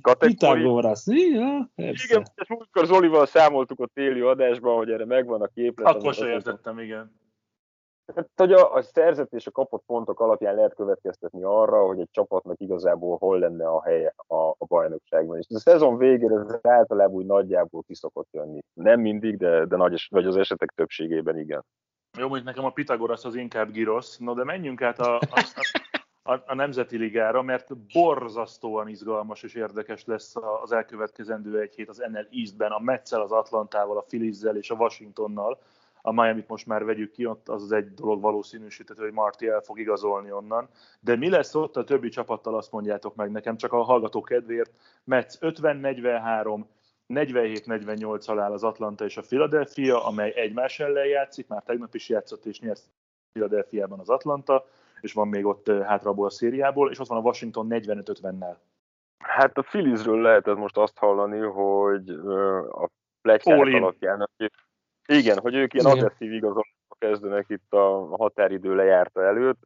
kategória. Pythagoras, ja, Igen, és múltkor Zolival számoltuk a téli adásban, hogy erre megvan a képlet. Akkor sem értettem, igen. Hát, hogy a, a szerzett és a kapott pontok alapján lehet következtetni arra, hogy egy csapatnak igazából hol lenne a helye a, a bajnokságban. És a szezon végére ez általában úgy nagyjából kiszokott jönni. Nem mindig, de, de nagy, vagy az esetek többségében igen. Jó, mondjuk nekem a Pitagoras az inkább girosz. No, de menjünk át a, a, a, a Nemzeti Ligára, mert borzasztóan izgalmas és érdekes lesz az elkövetkezendő egy hét az NL Eastben, a Metszel, az Atlantával, a Phillies-zel és a Washingtonnal a Miami-t most már vegyük ki, ott az az egy dolog valószínűsíthető, hogy Marti el fog igazolni onnan. De mi lesz ott a többi csapattal, azt mondjátok meg nekem, csak a hallgató kedvéért. Metsz 50-43, 47-48 alá az Atlanta és a Philadelphia, amely egymás ellen játszik, már tegnap is játszott és nyert Philadelphiában az Atlanta, és van még ott hátraból a szériából, és ott van a Washington 45-50-nel. Hát a Philliesről lehetett most azt hallani, hogy a pletykák alapján, igen, hogy ők ilyen agresszív igazolásba kezdenek itt a határidő lejárta előtt.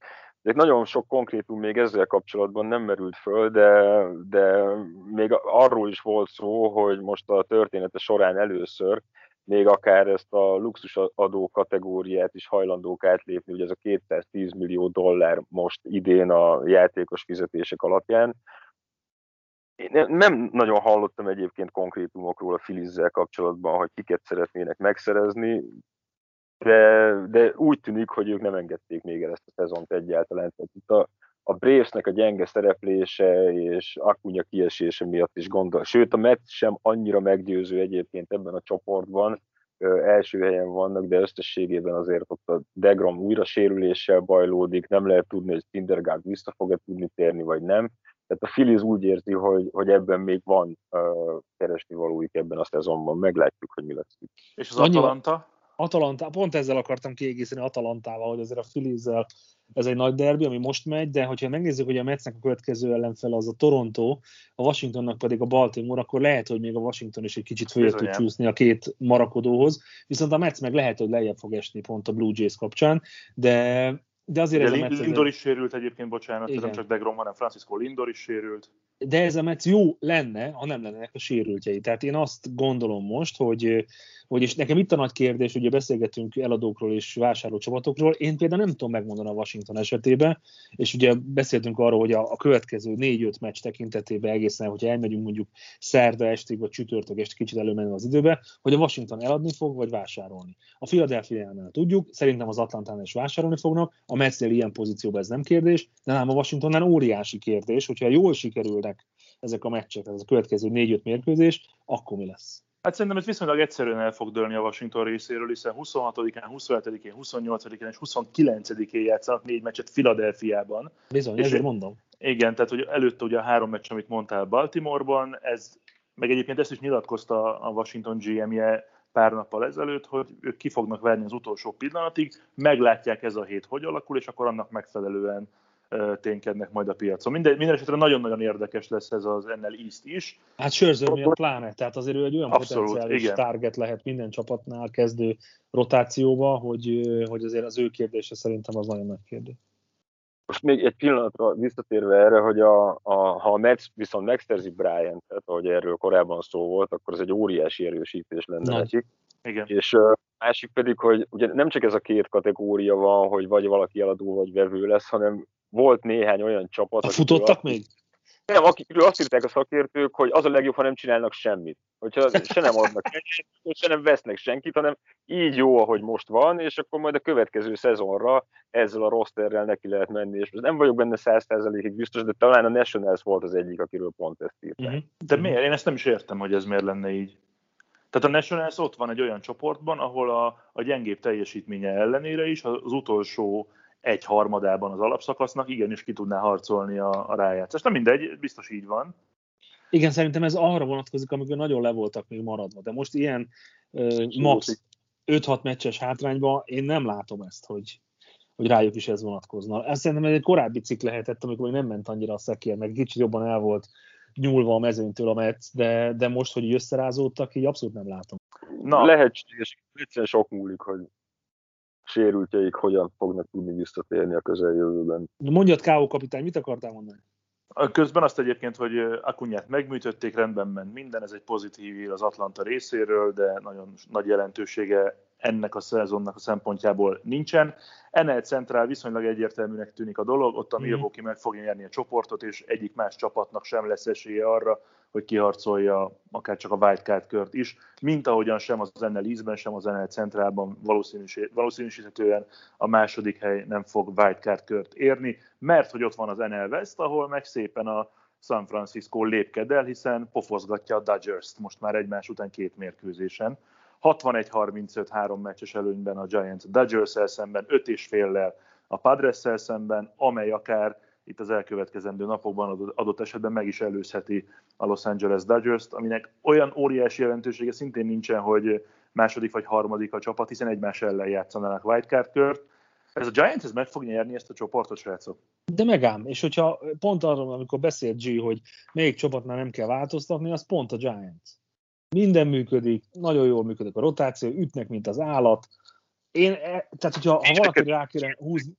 De nagyon sok konkrétum még ezzel kapcsolatban nem merült föl, de, de még arról is volt szó, hogy most a története során először még akár ezt a luxusadó kategóriát is hajlandók átlépni, ugye ez a 210 millió dollár most idén a játékos fizetések alapján, én nem nagyon hallottam egyébként konkrétumokról a Filizzel kapcsolatban, hogy kiket szeretnének megszerezni, de, de úgy tűnik, hogy ők nem engedték még el ezt a szezont egyáltalán. Tehát itt a, a Bravesnek a gyenge szereplése és Akunya kiesése miatt is gondol. Sőt, a Mets sem annyira meggyőző egyébként ebben a csoportban, ö, első helyen vannak, de összességében azért ott a Degrom újra sérüléssel bajlódik, nem lehet tudni, hogy Syndergaard vissza fog-e tudni térni, vagy nem. Tehát a Phillies úgy érzi, hogy, hogy ebben még van uh, keresni valóik ebben a szezonban. Meglátjuk, hogy mi lesz. És az Atalanta? Atalanta, pont ezzel akartam kiegészíteni Atalantával, hogy azért a phillies ez egy nagy derbi, ami most megy, de hogyha megnézzük, hogy a Metsnek a következő ellenfel az a Toronto, a Washingtonnak pedig a Baltimore, akkor lehet, hogy még a Washington is egy kicsit följött tud csúszni a két marakodóhoz, viszont a Mets meg lehet, hogy lejjebb fog esni pont a Blue Jays kapcsán, de de azért de ez a Lindor is sérült egyébként, bocsánat, nem csak Degrom, hanem Francisco Lindor is sérült. De ez a meccs jó lenne, ha nem lennének a sérültjei. Tehát én azt gondolom most, hogy, hogy és nekem itt a nagy kérdés, ugye beszélgetünk eladókról és vásárlócsapatokról, én például nem tudom megmondani a Washington esetében, és ugye beszéltünk arról, hogy a, a következő négy-öt meccs tekintetében egészen, hogyha elmegyünk mondjuk szerda estig, vagy csütörtök estig kicsit előmenve az időbe, hogy a Washington eladni fog, vagy vásárolni. A Philadelphia-nál tudjuk, szerintem az Atlantánál is vásárolni fognak, a Metsnél ilyen pozícióban ez nem kérdés, de nem a Washingtonnál óriási kérdés, hogyha jól sikerülnek ezek a meccsek, ez a következő négy-öt mérkőzés, akkor mi lesz? Hát szerintem ez viszonylag egyszerűen el fog dőlni a Washington részéről, hiszen 26-án, 27-én, 28-án és 29-én játszanak négy meccset Filadelfiában. Bizony, ezért mondom. Igen, tehát hogy előtte ugye a három meccs, amit mondtál Baltimoreban, ez, meg egyébként ezt is nyilatkozta a Washington GM-je pár nappal ezelőtt, hogy ők ki fognak verni az utolsó pillanatig, meglátják ez a hét hogy alakul, és akkor annak megfelelően ténykednek majd a piacon. Minden, minden esetre nagyon-nagyon érdekes lesz ez az NL East is. Hát Scherzer miatt pláne, tehát azért ő egy olyan Abszolút, potenciális igen. target lehet minden csapatnál kezdő rotációba, hogy, hogy azért az ő kérdése szerintem az nagyon nagy kérdés. Most még egy pillanatra visszatérve erre, hogy a, a, ha a Mets viszont megszerzi Bryant, tehát ahogy erről korábban szó volt, akkor ez egy óriási erősítés lenne Nagy. nekik. Igen. És uh, másik pedig, hogy ugye nem csak ez a két kategória van, hogy vagy valaki eladó, vagy vevő lesz, hanem volt néhány olyan csapat... A futottak még? Nem, akikről azt írták a szakértők, hogy az a legjobb, ha nem csinálnak semmit. Hogyha se nem adnak senkit, se nem vesznek senkit, hanem így jó, ahogy most van, és akkor majd a következő szezonra ezzel a rosterrel neki lehet menni. És nem vagyok benne százszerzelékig biztos, de talán a Nationals volt az egyik, akiről pont ezt írták. Uh-huh. De miért? Én ezt nem is értem, hogy ez miért lenne így. Tehát a Nationals ott van egy olyan csoportban, ahol a, a gyengébb teljesítménye ellenére is az utolsó egy harmadában az alapszakasznak igenis ki tudná harcolni a, a rájátszást. Nem mindegy, biztos így van. Igen, szerintem ez arra vonatkozik, amikor nagyon le voltak még maradva, de most ilyen uh, max 5-6 meccses hátrányban én nem látom ezt, hogy, hogy rájuk is ez vonatkozna. Ez szerintem egy korábbi cikk lehetett, amikor még nem ment annyira a szekér, meg kicsit jobban el volt nyúlva a mezőnytől a Metsz, de, de most, hogy így összerázódtak, így abszolút nem látom. Na. Lehetséges, egyszerűen sok múlik, hogy sérültjeik hogyan fognak tudni visszatérni a közeljövőben. Mondjad, K.O. kapitány, mit akartál mondani? Közben azt egyébként, hogy Akunyát megműtötték, rendben ment minden, ez egy pozitív hír az Atlanta részéről, de nagyon nagy jelentősége ennek a szezonnak a szempontjából nincsen. Ennél Centrál viszonylag egyértelműnek tűnik a dolog, ott a mhm. Milwaukee meg fogja nyerni a csoportot, és egyik más csapatnak sem lesz esélye arra, hogy kiharcolja akár csak a wildcard kört is, mint ahogyan sem az NL Eastben, sem az NL Centrálban valószínűsíthetően a második hely nem fog wildcard kört érni, mert hogy ott van az NL West, ahol meg szépen a San Francisco lépked el, hiszen pofozgatja a Dodgers-t most már egymás után két mérkőzésen. 61-35 három meccses előnyben a Giants Dodgers-el szemben, 5 és féllel a Padres-szel szemben, amely akár itt az elkövetkezendő napokban adott esetben meg is előzheti a Los Angeles Dodgers-t, aminek olyan óriási jelentősége szintén nincsen, hogy második vagy harmadik a csapat, hiszen egymás ellen játszanának wildcard kört. Ez a Giants ez meg fog nyerni ezt a csoportot, srácok? De megám, és hogyha pont arról, amikor beszélt G, hogy melyik csapatnál nem kell változtatni, az pont a Giants. Minden működik, nagyon jól működik a rotáció, ütnek, mint az állat. Én, e, tehát hogyha ha valaki rá kéne húzni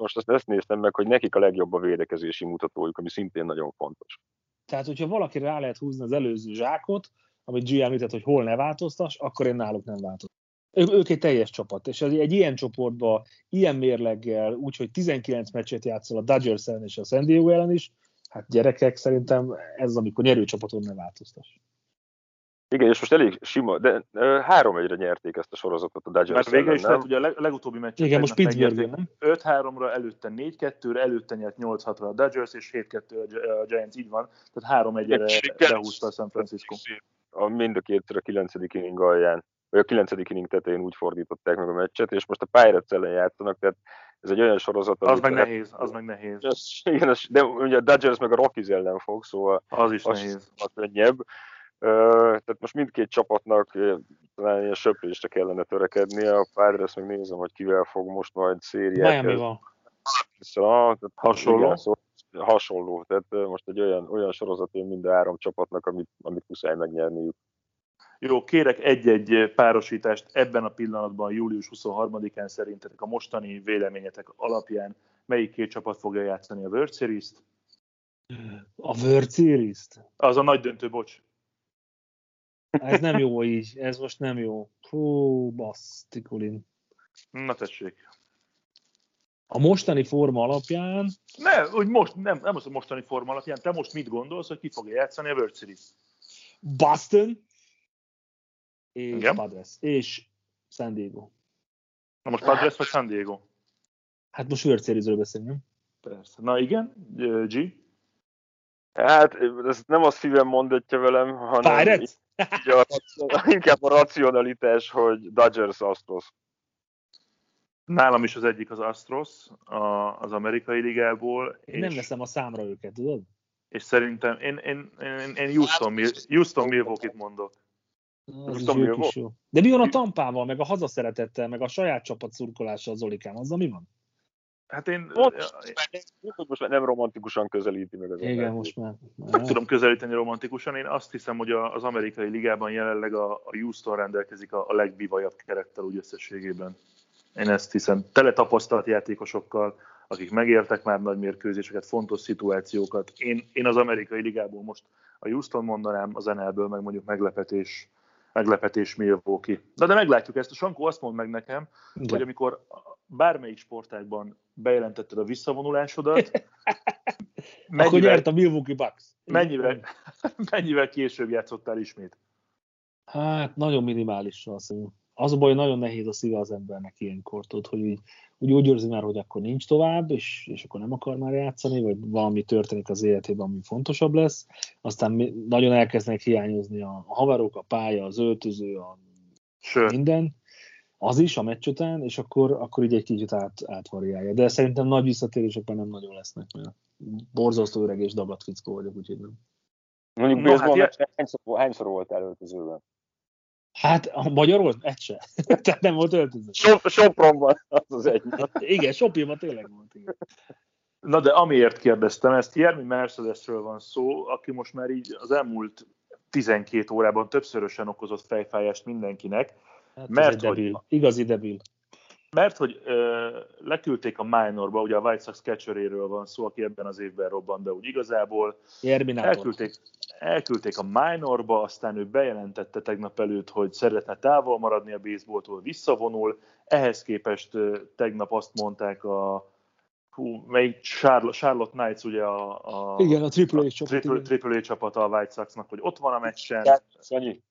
most azt ezt néztem meg, hogy nekik a legjobb a védekezési mutatójuk, ami szintén nagyon fontos. Tehát, hogyha valaki rá lehet húzni az előző zsákot, amit G említett, hogy hol ne változtas, akkor én náluk nem változtam. Ők egy teljes csapat, és egy, ilyen csoportban, ilyen mérleggel, úgyhogy 19 meccset játszol a Dodgers ellen és a San Diego ellen is, hát gyerekek, szerintem ez, amikor nyerő csapaton ne változtas. Igen, és most elég sima, de három egyre nyerték ezt a sorozatot a Dodgers Mert vége is lett, ugye a legutóbbi meccs. Igen, most Pittsburgh, nem? 5-3-ra, előtte 4-2-re, előtte nyert 8-6-ra a Dodgers, és 7-2 a Giants, így van. Tehát 3 1 re behúzta a San Francisco. A mind a kétszer a 9. inning alján, vagy a 9. inning tetején úgy fordították meg a meccset, és most a Pirates ellen játszanak, tehát ez egy olyan sorozat, az meg nehéz, az meg nehéz. Ez, igen, de ugye a Dodgers meg a Rockies ellen fog, szóval az is az, nehéz. Az könnyebb tehát most mindkét csapatnak talán ilyen söprésre kellene törekedni. A Padres meg nézem, hogy kivel fog most majd szériát. Miami van. Szóval, hasonló. Igen, szóval hasonló. Tehát most egy olyan, olyan sorozat jön mind a három csapatnak, amit, amit muszáj megnyerniük. Jó, kérek egy-egy párosítást ebben a pillanatban, július 23-án szerintetek a mostani véleményetek alapján melyik két csapat fogja játszani a World Series-t? A World Series-t? Az a nagy döntő, bocs. Ez nem jó így, ez most nem jó. Hú, basztikulin. Na tessék. A mostani forma alapján... Ne, úgy most, nem, nem az a mostani forma alapján. Te most mit gondolsz, hogy ki fogja játszani a World Series? Boston és Igen. Padres és San Diego. Na most Padres vagy San Diego? Hát most World Series-ről beszélünk. Persze. Na igen, G? Hát ez nem a szívem mondatja velem, hanem Pirates? Így a, inkább a racionalitás, hogy Dodgers Astros. Nálam is az egyik az Astros, a, az amerikai ligából. Én nem veszem a számra őket, tudod? és szerintem én, én, én, én Houston, Houston Milwaukee-t mondok. Az is jó. De mi van a Tampával, meg a hazaszeretettel, meg a saját csapat szurkolással az Olikán? Azzal mi van? Hát én Most, most már nem romantikusan közelíti meg az Igen, most már. nem tudom közelíteni romantikusan. Én azt hiszem, hogy a- az amerikai ligában jelenleg a, a Houston rendelkezik a, a legbivajabb kerettel úgy összességében. Én ezt hiszem. Tele tapasztalt játékosokkal, akik megértek már nagy mérkőzéseket, fontos szituációkat. Én, én az amerikai ligából most a Houston mondanám, az NL-ből meg mondjuk meglepetés, meglepetés Milwaukee. Na de meglátjuk ezt. A Sankó azt mond meg nekem, hogy Igen. amikor bármelyik sportágban bejelentetted a visszavonulásodat, Akkor mennyivel, nyert a Milwaukee Bucks. mennyivel, mennyivel később játszottál ismét? Hát nagyon minimális azt. Az a baj, nagyon nehéz a szíve az embernek ilyenkor, tudod, hogy úgy, úgy, úgy érzi már, hogy akkor nincs tovább, és, és akkor nem akar már játszani, vagy valami történik az életében, ami fontosabb lesz. Aztán mi- nagyon elkezdenek hiányozni a, a haverok, a pálya, az öltöző, a Sőt, minden, az is a meccs után, és akkor, akkor így egy kicsit át, átvariálja. De szerintem nagy visszatérésekben nem nagyon lesznek, mert borzasztó öreg és dagat fickó vagyok, úgyhogy nem. Mondjuk No, hát hányszor, hányszor voltál öltözőben? Hát a magyar volt? Egy se. Tehát nem volt öltöző. Sop, Sopronban az az egy. Igen, Sopilma tényleg volt. Igen. na de amiért kérdeztem ezt, Jeremy Mercedesről van szó, aki most már így az elmúlt 12 órában többszörösen okozott fejfájást mindenkinek, Hát Mert ez egy hogy- debil. Igazi debil. Mert hogy ö, leküldték a minorba, ugye a White Sox catcheréről van szó, aki ebben az évben robbant be úgy igazából, elküldték, elküldték a minorba, aztán ő bejelentette tegnap előtt, hogy szeretne távol maradni a baseballtól, visszavonul. Ehhez képest ö, tegnap azt mondták a hú, melyik Charlotte, Charlotte Knights, ugye a, a Igen, a Triple A csapat. triple, igen. triple A csapata a White Soxnak, hogy ott van a meccsen. Sanyi,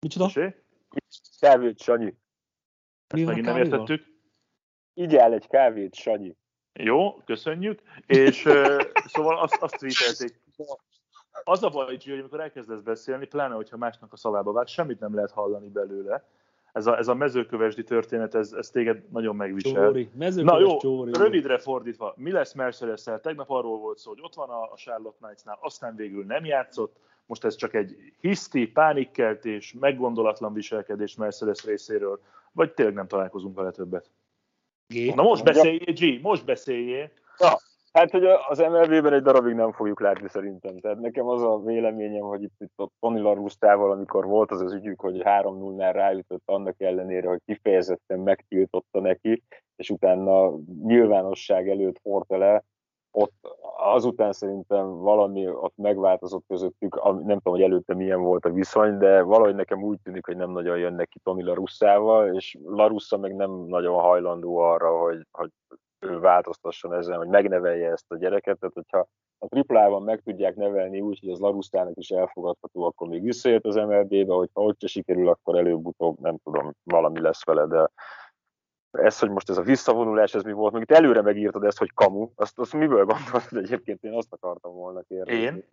Micsoda? Kávét, Sanyi. Ezt megint nem értettük. Igyál egy kávét, Sanyi. Jó, köszönjük. És ö, szóval azt, azt tweetelték. Az a baj, Gio, hogy amikor elkezdesz beszélni, pláne, hogyha másnak a szavába vág, semmit nem lehet hallani belőle. Ez a, ez a mezőkövesdi történet, ez, ez téged nagyon megvisel. Csóri. Na jó, Csóri. rövidre fordítva, mi lesz mercedes Tegnap arról volt szó, hogy ott van a a Charlotte Knights-nál, aztán végül nem játszott. Most ez csak egy hiszti, pánikkeltés, meggondolatlan viselkedés Mercedes részéről, vagy tényleg nem találkozunk vele többet. G. Na most beszéljél, G, most beszéljél. Hát, hogy az MLB-ben egy darabig nem fogjuk látni szerintem. Tehát nekem az a véleményem, hogy itt, itt a Tony Larusztával, amikor volt az az ügyük, hogy 3-0-nál ráütött annak ellenére, hogy kifejezetten megtiltotta neki, és utána nyilvánosság előtt hordta le, ott azután szerintem valami ott megváltozott közöttük, nem tudom, hogy előtte milyen volt a viszony, de valahogy nekem úgy tűnik, hogy nem nagyon jönnek ki Tony Larusszával, és Larussa meg nem nagyon hajlandó arra, hogy, hogy ő változtasson ezen, hogy megnevelje ezt a gyereket, tehát hogyha a triplában meg tudják nevelni úgy, hogy az Larustának is elfogadható, akkor még visszajött az MLB-be, hogyha ott se sikerül, akkor előbb-utóbb nem tudom, valami lesz vele, de ez, hogy most ez a visszavonulás, ez mi volt, még itt előre megírtad ezt, hogy kamu, azt, azt miből gondoltad egyébként, én azt akartam volna kérdezni. Én?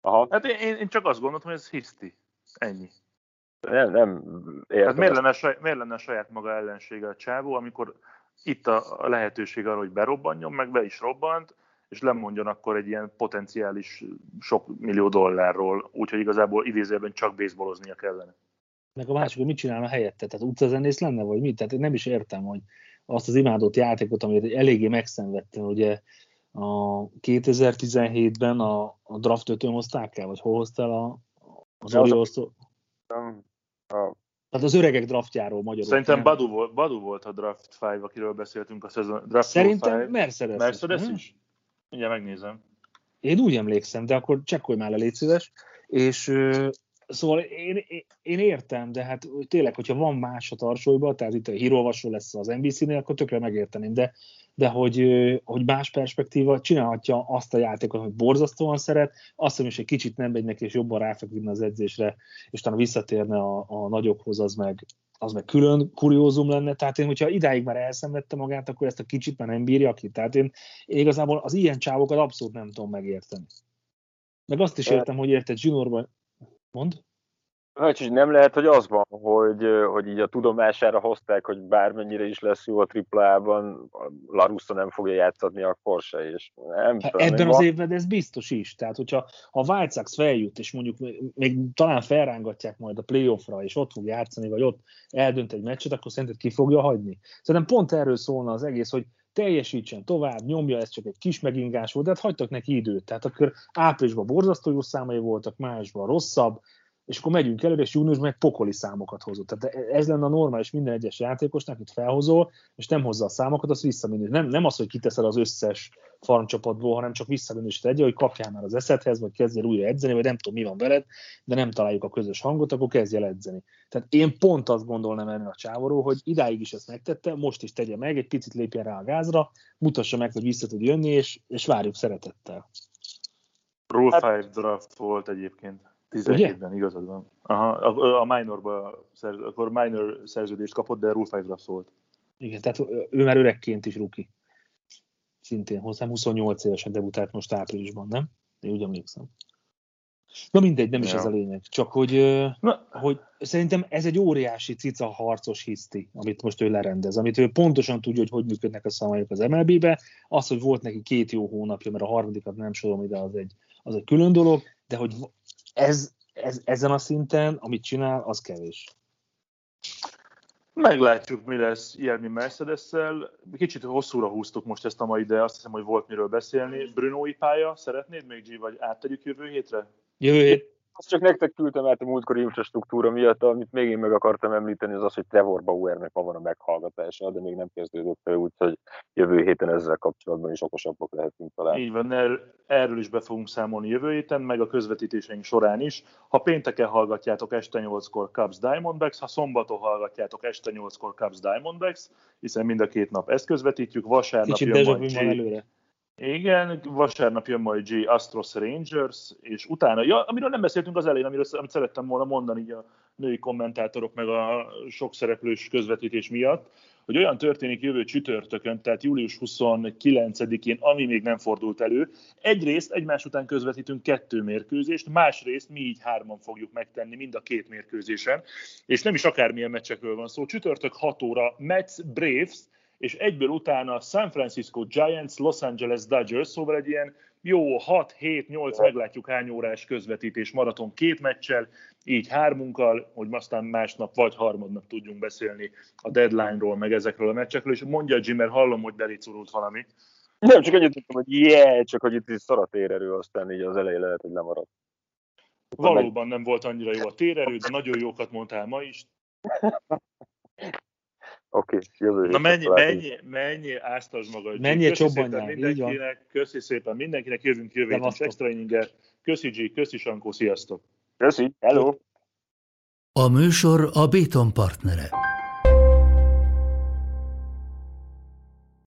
Aha, Hát én, én csak azt gondoltam, hogy ez hiszti. Ennyi. nem, nem értem. Hát miért lenne, saját, miért lenne saját maga ellensége a csávó, amikor itt a, a lehetőség arra, hogy berobbanjon, meg be is robbant, és lemondjon akkor egy ilyen potenciális sok millió dollárról, úgyhogy igazából idézőben csak baseballoznia kellene. Meg a másik, hogy mit csinálna helyette? Tehát utcazenész lenne, vagy mit? Tehát én nem is értem, hogy azt az imádott játékot, amit eléggé megszenvedtem, ugye a 2017-ben a, a draft ötön hozták el, vagy hol hozta el a, az a- Orioles A- Tehát az öregek draftjáról magyarul. Szerintem? Badu volt, Badu volt a Draft 5, akiről beszéltünk a szezon. Draft Szerintem five. Mercedes. Mercedes nem? is? Mindjárt megnézem. Én úgy emlékszem, de akkor csekkolj már le, légy szíves. És Szóval én, én, értem, de hát tényleg, hogyha van más a tarsolyban, tehát itt a hírolvasó lesz az NBC-nél, akkor tökre megérteném, de, de hogy, hogy más perspektíva csinálhatja azt a játékot, hogy borzasztóan szeret, azt hiszem, hogy egy kicsit nem megy neki, és jobban ráfeküdne az edzésre, és talán visszatérne a, a nagyokhoz, az meg, az meg külön kuriózum lenne. Tehát én, hogyha idáig már elszenvedte magát, akkor ezt a kicsit már nem bírja ki. Tehát én, én igazából az ilyen csávokat abszolút nem tudom megérteni. Meg azt is értem, hogy érted, juniorban Mond? Hát, nem lehet, hogy az van, hogy, hogy így a tudomására hozták, hogy bármennyire is lesz jó a AAA-ban, Larussa nem fogja játszani akkor se, és nem hát Ebben az van. évben ez biztos is. Tehát, hogyha a White Sox feljut, és mondjuk még talán felrángatják majd a playoffra, és ott fog játszani, vagy ott eldönt egy meccset, akkor szerinted ki fogja hagyni? Szerintem pont erről szólna az egész, hogy teljesítsen tovább, nyomja, ez csak egy kis megingás volt, de hát hagytak neki időt. Tehát akkor áprilisban borzasztó jó számai voltak, májusban rosszabb, és akkor megyünk előre, és júniusban meg pokoli számokat hozott. Tehát ez lenne a normális minden egyes játékosnak, itt felhozol, és nem hozza a számokat, az visszaminősít. Nem, nem az, hogy kiteszed az összes farmcsapatból, hanem csak visszaminősíted egy, hogy kapjál már az eszedhez, vagy kezdjél újra edzeni, vagy nem tudom, mi van veled, de nem találjuk a közös hangot, akkor kezdjél edzeni. Tehát én pont azt gondolnám erre a csávoró, hogy idáig is ezt megtette, most is tegye meg, egy picit lépjen rá a gázra, mutassa meg, hogy vissza tud jönni, és, és várjuk szeretettel. Rule 5 hát, draft volt egyébként. 17-ben igazad van. Aha, a, a minorba, akkor minor szerződést kapott, de Rule 5-ra szólt. Igen, tehát ő már öregként is ruki. Szintén hozzám 28 évesen debutált most áprilisban, nem? Én úgy emlékszem. Na mindegy, nem is ja. ez a lényeg. Csak hogy, Na. hogy szerintem ez egy óriási cica harcos hiszti, amit most ő lerendez, amit ő pontosan tudja, hogy hogy működnek a szabályok az MLB-be. Az, hogy volt neki két jó hónapja, mert a harmadikat nem sorolom ide, az egy, az egy külön dolog, de hogy ez, ez, ezen a szinten, amit csinál, az kevés. Meglátjuk, mi lesz Jermi Mercedes-szel. Kicsit hosszúra húztuk most ezt a mai, de azt hiszem, hogy volt miről beszélni. Brunói pálya, szeretnéd még, G, vagy áttegyük jövő hétre? Jövő hét. Azt csak nektek küldtem át a múltkori infrastruktúra miatt, amit még én meg akartam említeni, az az, hogy Trevor Bauernek ma van a meghallgatása, de még nem kezdődött fel, úgyhogy jövő héten ezzel kapcsolatban is okosabbak lehetünk talán. Így van, er, erről is be fogunk számolni jövő héten, meg a közvetítéseink során is. Ha pénteken hallgatjátok este 8-kor Cubs Diamondbacks, ha szombaton hallgatjátok este 8-kor Cubs Diamondbacks, hiszen mind a két nap ezt közvetítjük, vasárnap Kicsit jön majd előre. Igen, vasárnap jön majd G Astros Rangers, és utána, ja, amiről nem beszéltünk az elején, amiről, amit szerettem volna mondani így a női kommentátorok meg a sok szereplős közvetítés miatt, hogy olyan történik jövő csütörtökön, tehát július 29-én, ami még nem fordult elő. Egyrészt egymás után közvetítünk kettő mérkőzést, másrészt mi így hárman fogjuk megtenni mind a két mérkőzésen, és nem is akármilyen meccsekről van szó. Csütörtök 6 óra Mets Braves, és egyből utána San Francisco Giants, Los Angeles Dodgers, szóval egy ilyen jó 6-7-8, meglátjuk hány órás közvetítés maraton két meccsel, így hármunkkal, hogy aztán másnap vagy harmadnap tudjunk beszélni a deadline-ról, meg ezekről a meccsekről, és mondja Jim, mert hallom, hogy belicurult valami. Nem, csak annyit tudtam, hogy yeah, csak hogy itt is szar a térerő, aztán így az elején lehet, hogy lemaradt. Valóban nem volt annyira jó a térerő, de nagyon jókat mondtál ma is. Oké, okay, jövő Na menj, menj, menj, áztasd magad. Menj csobbanjál, mindenkinek, köszi szépen mindenkinek, jövünk jövő héten extra inninger. Köszi G, köszi Sankó, sziasztok. Köszi, hello. A műsor a Béton partnere.